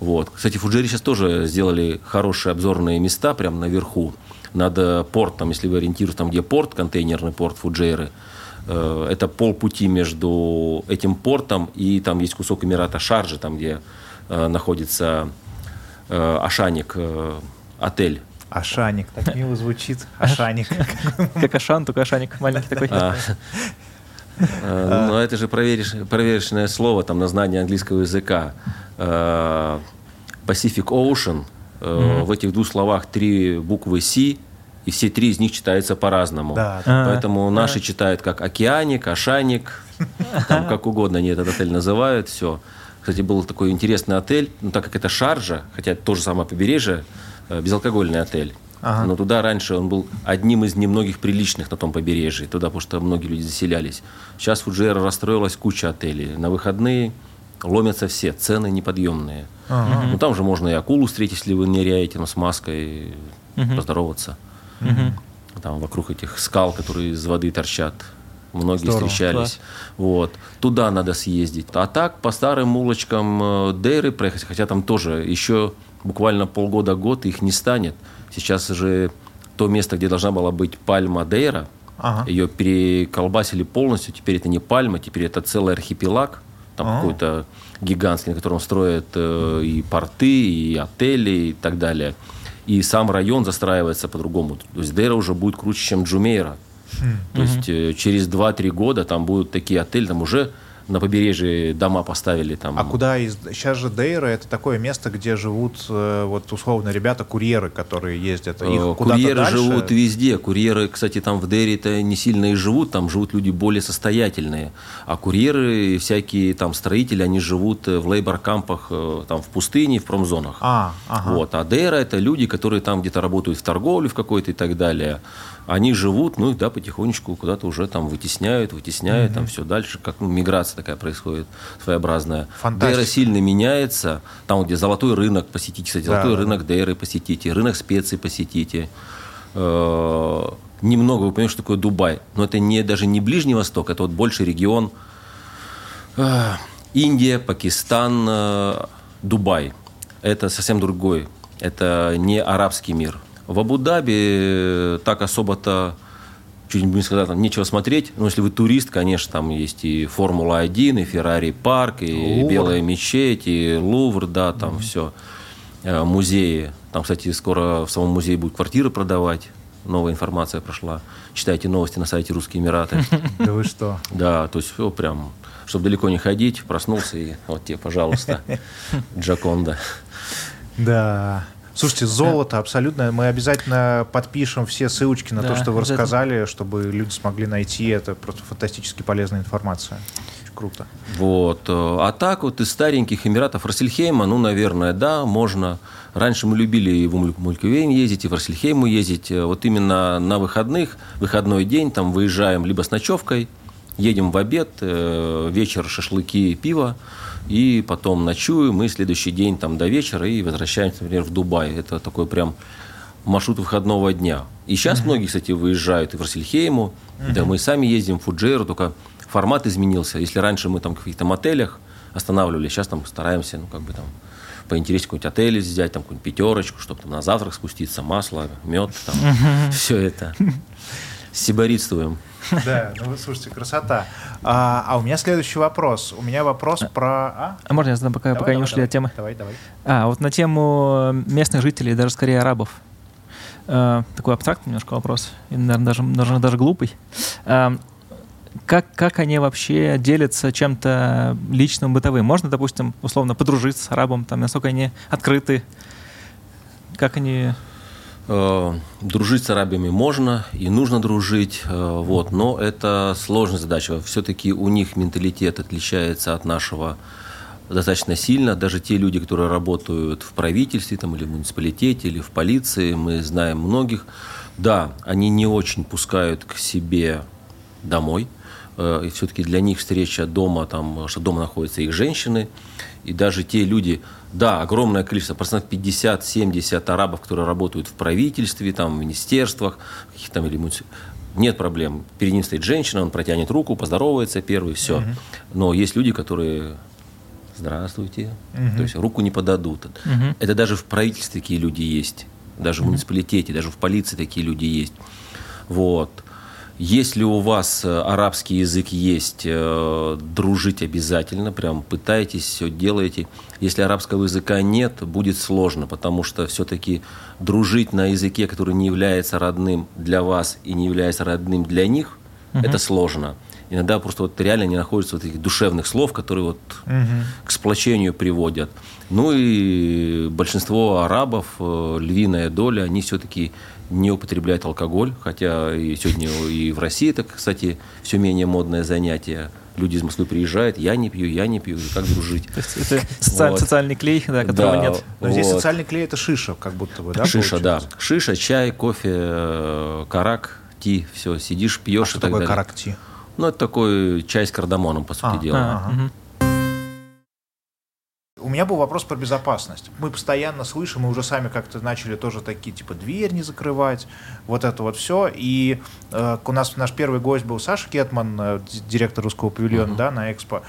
[SPEAKER 2] Вот. Кстати, в Фуджире сейчас тоже сделали хорошие обзорные места прямо наверху над портом, если вы ориентируетесь там, где порт, контейнерный порт Фуджейры, э, это полпути между этим портом и там есть кусок Эмирата Шаржи, там, где э, находится э, Ашаник, отель.
[SPEAKER 1] Ашаник, так мило звучит. (laughs) Ашаник.
[SPEAKER 3] Как Ашан, только Ашаник (laughs) маленький такой. А.
[SPEAKER 2] Но это же проверочное слово там, на знание английского языка. Pacific Ocean, Mm-hmm. В этих двух словах три буквы «С», и все три из них читаются по-разному. Да, да. Поэтому да. наши читают как «Океаник», «Ашаник», там, (laughs) как угодно они этот отель называют, все. Кстати, был такой интересный отель, ну, так как это Шаржа, хотя это то же самое побережье, э, безалкогольный отель. Ага. Но туда раньше он был одним из немногих приличных на том побережье. Туда, потому что многие люди заселялись. Сейчас Фуджейра расстроилась куча отелей. На выходные ломятся все, цены неподъемные. Ага. Ну, там же можно и акулу встретить, если вы ныряете ну, с маской, угу. поздороваться. Угу. Там вокруг этих скал, которые из воды торчат. Многие Здорово, встречались. Класс. Вот. Туда надо съездить. А так, по старым улочкам э, Дейры проехать, хотя там тоже еще буквально полгода-год их не станет. Сейчас же то место, где должна была быть пальма Дейра, ага. ее переколбасили полностью. Теперь это не пальма, теперь это целый архипелаг. Там ага. какой-то гигантский, на котором строят э, и порты, и отели, и так далее. И сам район застраивается по-другому. То есть Дейра уже будет круче, чем Джумейра. Хм. То есть э, через 2-3 года там будут такие отели, там уже на побережье дома поставили там.
[SPEAKER 1] А куда из... Сейчас же Дейра это такое место, где живут э, вот условно ребята-курьеры, которые ездят. Их
[SPEAKER 2] э, курьеры дальше? живут везде. Курьеры, кстати, там в Дейре-то не сильно и живут, там живут люди более состоятельные. А курьеры, всякие там строители, они живут в лейбор-кампах, там в пустыне, в промзонах. А, ага. Вот. А Дейра это люди, которые там где-то работают в торговле в какой-то и так далее они живут, ну, да, потихонечку куда-то уже там вытесняют, вытесняют, mm-hmm. там все дальше, как ну, миграция такая происходит своеобразная. Фантастика. Дейра сильно меняется, там, где золотой рынок посетите, кстати, золотой да, рынок да. Дейры посетите, рынок специй посетите. Э-э- немного вы понимаете, что такое Дубай, но это не, даже не Ближний Восток, это вот больше регион э- Индия, Пакистан, э- Дубай. Это совсем другой, это не арабский мир. В Абу-Даби так особо-то чуть не сказать, там нечего смотреть. Но если вы турист, конечно, там есть и Формула-1, и Феррари парк, и Лувр. Белая мечеть, и Лувр, да, там mm-hmm. все. Э, музеи. Там, кстати, скоро в самом музее будут квартиры продавать. Новая информация прошла. Читайте новости на сайте Русские Эмираты. (laughs)
[SPEAKER 1] Да вы что?
[SPEAKER 2] Да, то есть все прям, чтобы далеко не ходить, проснулся и вот тебе, пожалуйста, (laughs) Джаконда.
[SPEAKER 1] Да. Слушайте, золото абсолютно. Мы обязательно подпишем все ссылочки на да, то, что вы рассказали, чтобы люди смогли найти. Это просто фантастически полезная информация. Очень круто.
[SPEAKER 2] Вот. А так вот из стареньких Эмиратов Рассельхейма, ну, наверное, да, можно. Раньше мы любили и в Мулькувейн ездить, и в Рассельхейму ездить. Вот именно на выходных, выходной день, там выезжаем либо с ночевкой, едем в обед, э, вечер шашлыки, пиво, и потом ночуем, и следующий день там до вечера, и возвращаемся, например, в Дубай. Это такой прям маршрут выходного дня. И сейчас uh-huh. многие, кстати, выезжают и в Рассельхейму, uh-huh. да мы сами ездим в Фуджейру, только формат изменился. Если раньше мы там в каких-то мотелях останавливались, сейчас там стараемся, ну, как бы там поинтереснее какой-нибудь отель взять, там какую-нибудь пятерочку, чтобы там на завтрак спуститься, масло, мед, там, uh-huh. все это. (laughs) Сиборитствуем.
[SPEAKER 1] Да, ну слушайте, красота. А, а у меня следующий вопрос. У меня вопрос а, про... А,
[SPEAKER 3] а можно я задам, пока, давай, пока давай, не ушли
[SPEAKER 1] давай,
[SPEAKER 3] от темы?
[SPEAKER 1] Давай, давай.
[SPEAKER 3] А, вот на тему местных жителей, даже скорее арабов. Uh, такой абстрактный немножко вопрос, и, наверное, даже, даже, даже глупый. Uh, как, как они вообще делятся чем-то личным, бытовым? Можно, допустим, условно подружиться с арабом, там, насколько они открыты? Как они
[SPEAKER 2] Э, дружить с арабами можно и нужно дружить, э, вот, но это сложная задача. Все-таки у них менталитет отличается от нашего достаточно сильно. Даже те люди, которые работают в правительстве там, или в муниципалитете, или в полиции, мы знаем многих, да, они не очень пускают к себе домой. Э, и все-таки для них встреча дома, там, что дома находятся их женщины, и даже те люди, да, огромное количество, процентов 50-70 арабов, которые работают в правительстве, там, в министерствах, каких-то там или нет проблем. Перед ним стоит женщина, он протянет руку, поздоровается первый, все. Угу. Но есть люди, которые здравствуйте, угу. то есть руку не подадут. Угу. Это даже в правительстве такие люди есть, даже в муниципалитете, даже в полиции такие люди есть. Вот. Если у вас э, арабский язык есть, э, дружить обязательно, прям пытайтесь, все делаете. Если арабского языка нет, будет сложно, потому что все-таки дружить на языке, который не является родным для вас и не является родным для них, угу. это сложно. Иногда просто вот реально не находятся вот этих душевных слов, которые вот угу. к сплочению приводят. Ну и большинство арабов, э, львиная доля, они все-таки не употребляют алкоголь, хотя и сегодня и в России это, кстати, все менее модное занятие. Люди из Москвы приезжают, я не пью, я не пью, как дружить. (laughs)
[SPEAKER 3] Это социаль, вот. социальный клей, да, которого да, нет.
[SPEAKER 1] Но вот. здесь социальный клей это шиша, как будто бы, да?
[SPEAKER 2] Шиша, получается? да. Шиша, чай, кофе, э, карак, ти, все, сидишь, пьешь а
[SPEAKER 1] что и так такое карак ти?
[SPEAKER 2] Ну, это такой чай с кардамоном, по сути а, дела. А, угу.
[SPEAKER 1] У меня был вопрос про безопасность. Мы постоянно слышим, мы уже сами как-то начали тоже такие, типа, дверь не закрывать, вот это вот все. И э, у нас наш первый гость был Саша Кетман, э, директор русского павильона, uh-huh. да, на Экспо.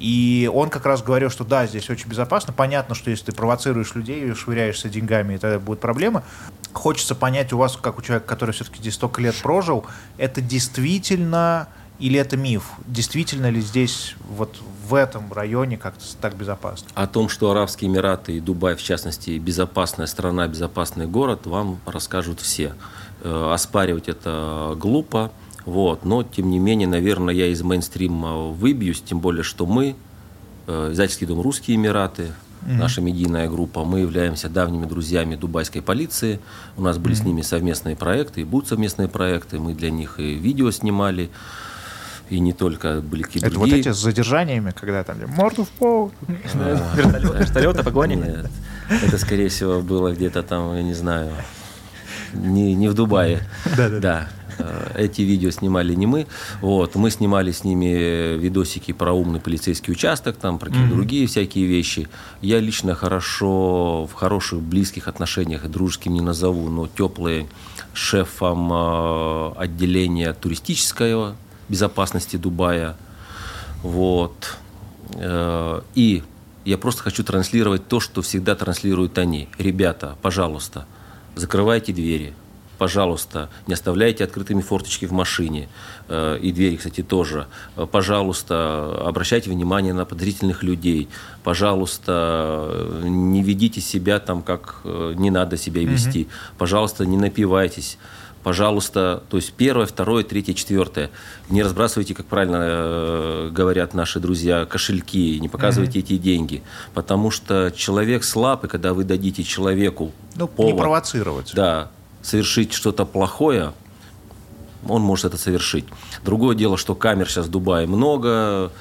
[SPEAKER 1] И он как раз говорил, что да, здесь очень безопасно. Понятно, что если ты провоцируешь людей и швыряешься деньгами, это будет проблема. Хочется понять у вас, как у человека, который все-таки здесь столько лет прожил, это действительно или это миф? Действительно ли здесь вот в этом районе как-то так безопасно?
[SPEAKER 2] О том, что Арабские Эмираты и Дубай, в частности, безопасная страна, безопасный город, вам расскажут все. Э, оспаривать это глупо, вот. но, тем не менее, наверное, я из мейнстрима выбьюсь, тем более, что мы, э, издательский дом «Русские Эмираты», mm-hmm. наша медийная группа, мы являемся давними друзьями дубайской полиции, у нас были mm-hmm. с ними совместные проекты, и будут совместные проекты, мы для них и видео снимали, и не только были какие-то
[SPEAKER 1] Это другие. вот эти с задержаниями, когда там морду в пол, (laughs)
[SPEAKER 3] вертолеты, (laughs) погони?
[SPEAKER 2] Нет, это, скорее всего, было где-то там, я не знаю, не, не в Дубае. Да, да. да. Э, эти видео снимали не мы. Вот. Мы снимали с ними видосики про умный полицейский участок, там, про какие-то mm-hmm. другие всякие вещи. Я лично хорошо, в хороших, близких отношениях, и дружеским не назову, но теплые шефом э, отделения туристического безопасности Дубая. Вот. Э, и я просто хочу транслировать то, что всегда транслируют они. Ребята, пожалуйста, закрывайте двери. Пожалуйста, не оставляйте открытыми форточки в машине. Э, и двери, кстати, тоже. Э, пожалуйста, обращайте внимание на подозрительных людей. Пожалуйста, не ведите себя там, как не надо себя вести. Угу. Пожалуйста, не напивайтесь пожалуйста, то есть первое, второе, третье, четвертое. Не разбрасывайте, как правильно э, говорят наши друзья, кошельки, не показывайте mm-hmm. эти деньги, потому что человек слаб, и когда вы дадите человеку
[SPEAKER 1] ну, повод, не провоцировать,
[SPEAKER 2] да, совершить что-то плохое, он может это совершить. Другое дело, что камер сейчас в Дубае много,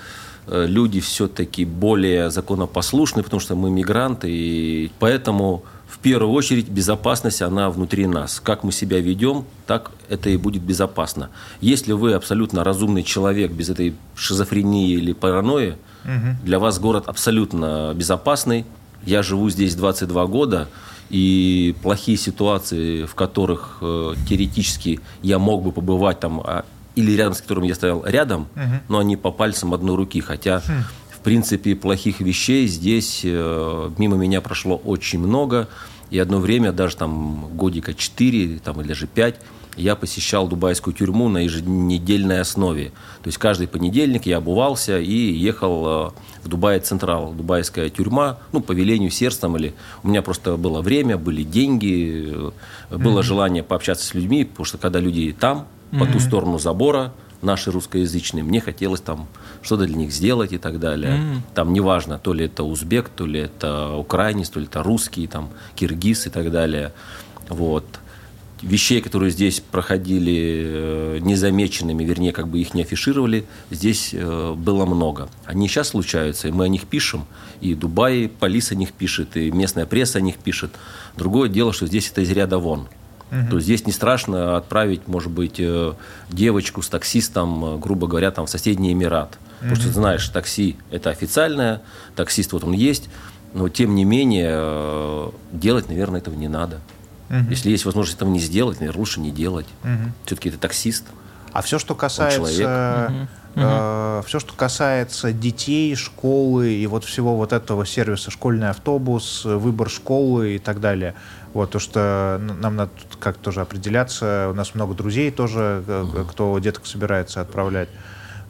[SPEAKER 2] э, люди все-таки более законопослушны, потому что мы мигранты, и поэтому в первую очередь безопасность, она внутри нас. Как мы себя ведем, так это и будет безопасно. Если вы абсолютно разумный человек без этой шизофрении или паранойи, угу. для вас город абсолютно безопасный. Я живу здесь 22 года, и плохие ситуации, в которых э, теоретически я мог бы побывать там, а, или рядом с которым я стоял рядом, угу. но они по пальцам одной руки, хотя хм принципе, плохих вещей здесь э, мимо меня прошло очень много. И одно время, даже там годика 4 там, или даже 5, я посещал дубайскую тюрьму на еженедельной основе. То есть каждый понедельник я обувался и ехал э, в Дубай Централ, дубайская тюрьма, ну, по велению сердцем или... У меня просто было время, были деньги, э, было mm-hmm. желание пообщаться с людьми, потому что когда люди там, mm-hmm. по ту сторону забора, наши русскоязычные, мне хотелось там что-то для них сделать и так далее. Mm. Там неважно, то ли это узбек, то ли это украинец, то ли это русский, там, киргиз и так далее. Вот. Вещей, которые здесь проходили э, незамеченными, вернее, как бы их не афишировали, здесь э, было много. Они сейчас случаются, и мы о них пишем, и Дубай, полиция о них пишет, и местная пресса о них пишет. Другое дело, что здесь это из ряда вон. Угу. То есть здесь не страшно отправить, может быть, э, девочку с таксистом, грубо говоря, там, в соседний Эмират. Потому что, знаешь, такси – это официальное, таксист вот он есть, но, тем не менее, э, делать, наверное, этого не надо. Угу. Если есть возможность этого не сделать, наверное, лучше не делать. Угу. Все-таки это таксист.
[SPEAKER 1] А все, что касается... Угу. все, что касается детей, школы и вот всего вот этого сервиса, школьный автобус, выбор школы и так далее. Вот, то, что нам надо как тоже определяться. У нас много друзей тоже, угу. кто деток собирается отправлять.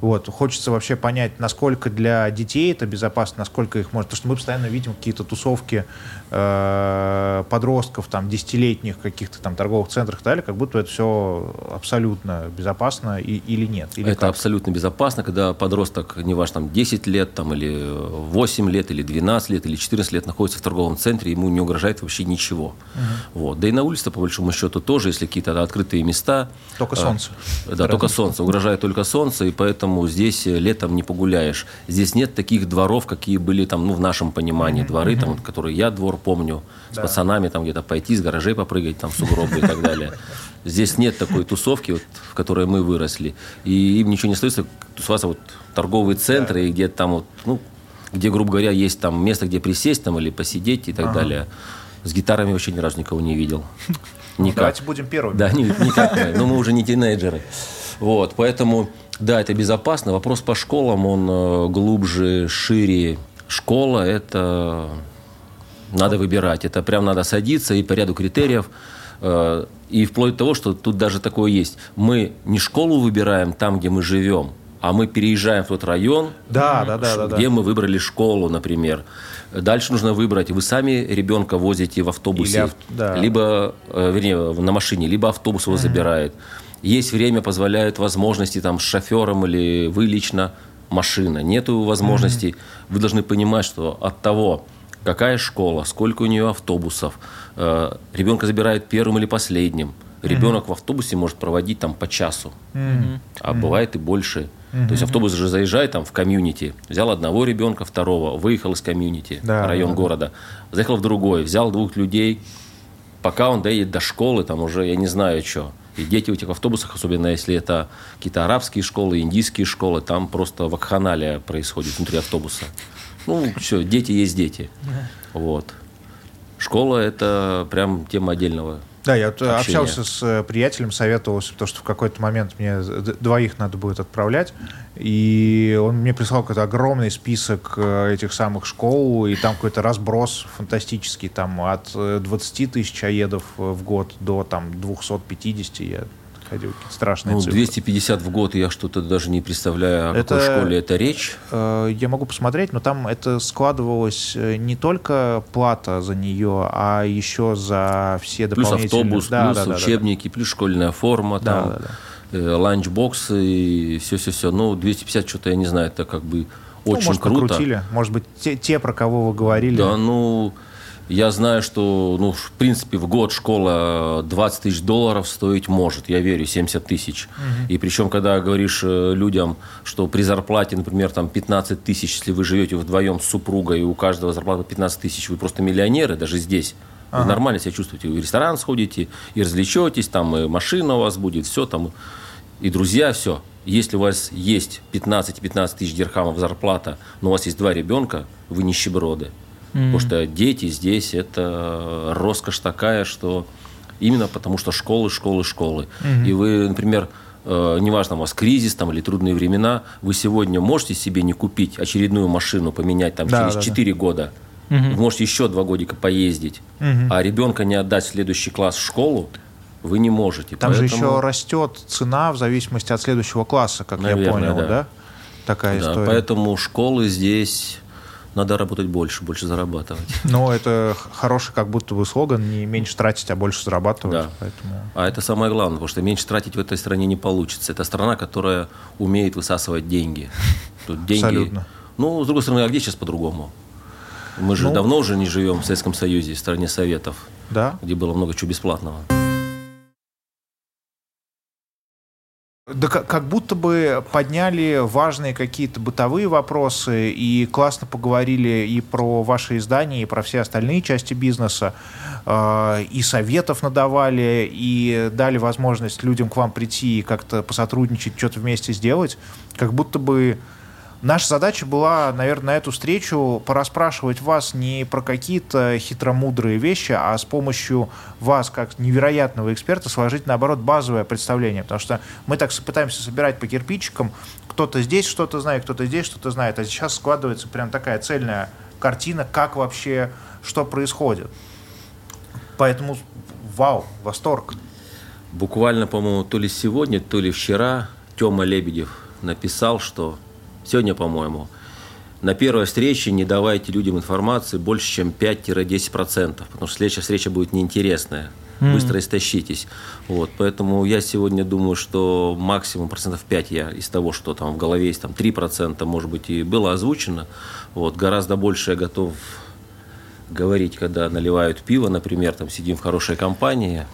[SPEAKER 1] Вот. Хочется вообще понять, насколько для детей это безопасно, насколько их может... Потому что мы постоянно видим какие-то тусовки э, подростков, там, десятилетних каких-то там торговых центрах и так далее, как будто это все абсолютно безопасно и, или нет. Или
[SPEAKER 2] это как? абсолютно безопасно, когда подросток, не важно, там, 10 лет, там, или 8 лет, или 12 лет, или 14 лет находится в торговом центре, ему не угрожает вообще ничего. Угу. Вот. Да и на улице, по большому счету, тоже, если какие-то открытые места...
[SPEAKER 1] Только солнце.
[SPEAKER 2] Э, да, только солнце. Угрожает только солнце, и поэтому здесь летом не погуляешь. Здесь нет таких дворов, какие были там, ну, в нашем понимании, дворы, там, которые я двор помню, с да. пацанами там где-то пойти, с гаражей попрыгать, там, в сугробы и так далее. Здесь нет такой тусовки, вот, в которой мы выросли. И им ничего не остается тусоваться вот торговые центры, да. и где там вот, ну, где, грубо говоря, есть там место, где присесть там или посидеть и так ага. далее. С гитарами вообще ни разу никого не видел.
[SPEAKER 1] Никак. Давайте будем первыми.
[SPEAKER 2] Да, никак. Но мы уже не тинейджеры. Вот, поэтому, да, это безопасно. Вопрос по школам, он э, глубже, шире. Школа – это надо выбирать. Это прям надо садиться и по ряду критериев. Э, и вплоть до того, что тут даже такое есть. Мы не школу выбираем там, где мы живем, а мы переезжаем в тот район,
[SPEAKER 1] да, да, да,
[SPEAKER 2] где да. мы выбрали школу, например. Дальше нужно выбрать. Вы сами ребенка возите в автобусе, Или, да. либо, э, вернее, на машине, либо автобус его mm-hmm. забирает. Есть время, позволяют возможности там с шофером или вы лично машина. Нету возможностей. Mm-hmm. Вы должны понимать, что от того, какая школа, сколько у нее автобусов, э, ребенка забирают первым или последним. Ребенок mm-hmm. в автобусе может проводить там по часу, mm-hmm. а mm-hmm. бывает и больше. Mm-hmm. То есть автобус же заезжает там в комьюнити, взял одного ребенка, второго, выехал из комьюнити, да, район да, города, заехал в другой, взял двух людей, пока он доедет до школы, там уже я не знаю что. И дети в этих автобусах, особенно если это какие-то арабские школы, индийские школы, там просто вакханалия происходит внутри автобуса. Ну, все, дети есть дети. Вот. Школа – это прям тема отдельного
[SPEAKER 1] да, я вот общался с э, приятелем, советовался, потому что в какой-то момент мне двоих надо будет отправлять, и он мне прислал какой-то огромный список э, этих самых школ, и там какой-то разброс фантастический, там от 20 э, тысяч аедов в год до там 250, я ходил, какие страшные ну,
[SPEAKER 2] цифры. 250 в год, я что-то даже не представляю, о это, какой школе это речь.
[SPEAKER 1] Э, я могу посмотреть, но там это складывалось э, не только плата за нее, а еще за все дополнительные...
[SPEAKER 2] Плюс автобус, да, плюс да, учебники, да, да. плюс школьная форма, да, там, да, да. Э, ланчбоксы и все-все-все. Ну, 250 что-то, я не знаю, это как бы ну, очень может, круто.
[SPEAKER 1] Покрутили. Может быть, те, те, про кого вы говорили.
[SPEAKER 2] Да, ну... Я знаю, что, ну, в принципе, в год школа 20 тысяч долларов стоить может. Я верю, 70 тысяч. Угу. И причем, когда говоришь э, людям, что при зарплате, например, там 15 тысяч, если вы живете вдвоем с супругой, и у каждого зарплата 15 тысяч, вы просто миллионеры, даже здесь. Ага. Вы нормально себя чувствуете. Вы в ресторан сходите, и развлечетесь, там и машина у вас будет, все там, и друзья, все. Если у вас есть 15-15 тысяч дирхамов зарплата, но у вас есть два ребенка, вы нищеброды. Mm-hmm. Потому что дети здесь это роскошь такая, что именно потому что школы, школы, школы. Mm-hmm. И вы, например, э, неважно, у вас кризис там, или трудные времена, вы сегодня можете себе не купить очередную машину, поменять там да, через да, 4 да. года. Угу. Вы можете еще два годика поездить, угу. а ребенка не отдать в следующий класс в школу, вы не можете.
[SPEAKER 1] Там Поэтому... же еще растет цена в зависимости от следующего класса, как Наверное, я понял, да? да? Такая да, история.
[SPEAKER 2] Поэтому школы здесь надо работать больше, больше зарабатывать. (laughs)
[SPEAKER 1] Ну, это хороший как будто бы слоган, не меньше тратить, а больше зарабатывать. Да.
[SPEAKER 2] Поэтому... А это самое главное, потому что меньше тратить в этой стране не получится. Это страна, которая умеет высасывать деньги. (laughs) Тут деньги... Абсолютно. Ну, с другой стороны, а где сейчас по-другому? Мы же ну... давно уже не живем в Советском Союзе, в стране Советов,
[SPEAKER 1] да?
[SPEAKER 2] где было много чего бесплатного.
[SPEAKER 1] Да как будто бы подняли важные какие-то бытовые вопросы и классно поговорили и про ваши издания, и про все остальные части бизнеса, э, и советов надавали, и дали возможность людям к вам прийти и как-то посотрудничать, что-то вместе сделать. Как будто бы Наша задача была, наверное, на эту встречу порасспрашивать вас не про какие-то хитромудрые вещи, а с помощью вас, как невероятного эксперта, сложить, наоборот, базовое представление. Потому что мы так пытаемся собирать по кирпичикам, кто-то здесь что-то знает, кто-то здесь что-то знает, а сейчас складывается прям такая цельная картина, как вообще, что происходит. Поэтому вау, восторг.
[SPEAKER 2] Буквально, по-моему, то ли сегодня, то ли вчера Тёма Лебедев написал, что сегодня, по-моему, на первой встрече не давайте людям информации больше, чем 5-10%, потому что следующая встреча будет неинтересная. Mm-hmm. Быстро истощитесь. Вот, поэтому я сегодня думаю, что максимум процентов 5 я из того, что там в голове есть там 3%, может быть, и было озвучено. Вот, гораздо больше я готов говорить, когда наливают пиво, например, там сидим в хорошей компании,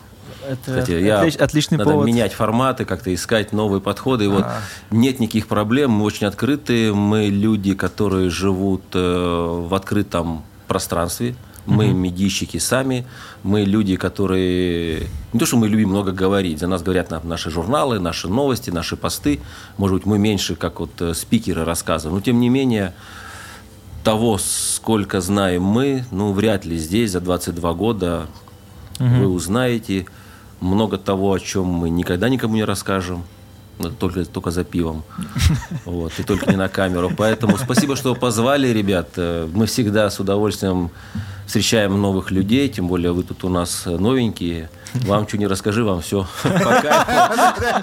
[SPEAKER 2] Это Кстати, я отличный надо повод. менять форматы, как-то искать новые подходы. И вот а. нет никаких проблем, мы очень открытые, мы люди, которые живут э, в открытом пространстве. Мы угу. медийщики сами, мы люди, которые... Не то, что мы любим много говорить, за нас говорят наши журналы, наши новости, наши посты. Может быть, мы меньше, как вот э, спикеры рассказываем. Но, тем не менее, того, сколько знаем мы, ну, вряд ли здесь за 22 года угу. вы узнаете много того, о чем мы никогда никому не расскажем. Только, только за пивом. (laughs) Вот, и только не на камеру. Поэтому спасибо, что позвали, ребят. Э, мы всегда с удовольствием встречаем новых людей, тем более вы тут у нас новенькие. Вам что не расскажи, вам все. (laughs) Пока.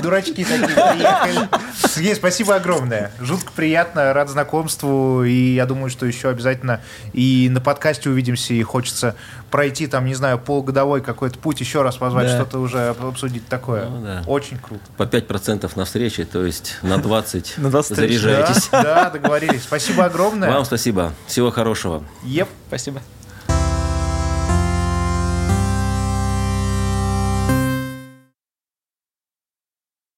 [SPEAKER 1] Дурачки такие приехали. Сергей, спасибо огромное. Жутко приятно, рад знакомству. И я думаю, что еще обязательно и на подкасте увидимся. И хочется пройти там, не знаю, полгодовой какой-то путь, еще раз позвать, да. что-то уже обсудить такое. Ну, да. Очень круто.
[SPEAKER 2] По 5% на встрече, то есть на 20 (laughs) на 20 заряжайтесь.
[SPEAKER 1] Да, да, договорились. Спасибо огромное.
[SPEAKER 2] Вам спасибо. Всего хорошего.
[SPEAKER 1] Еп. Спасибо.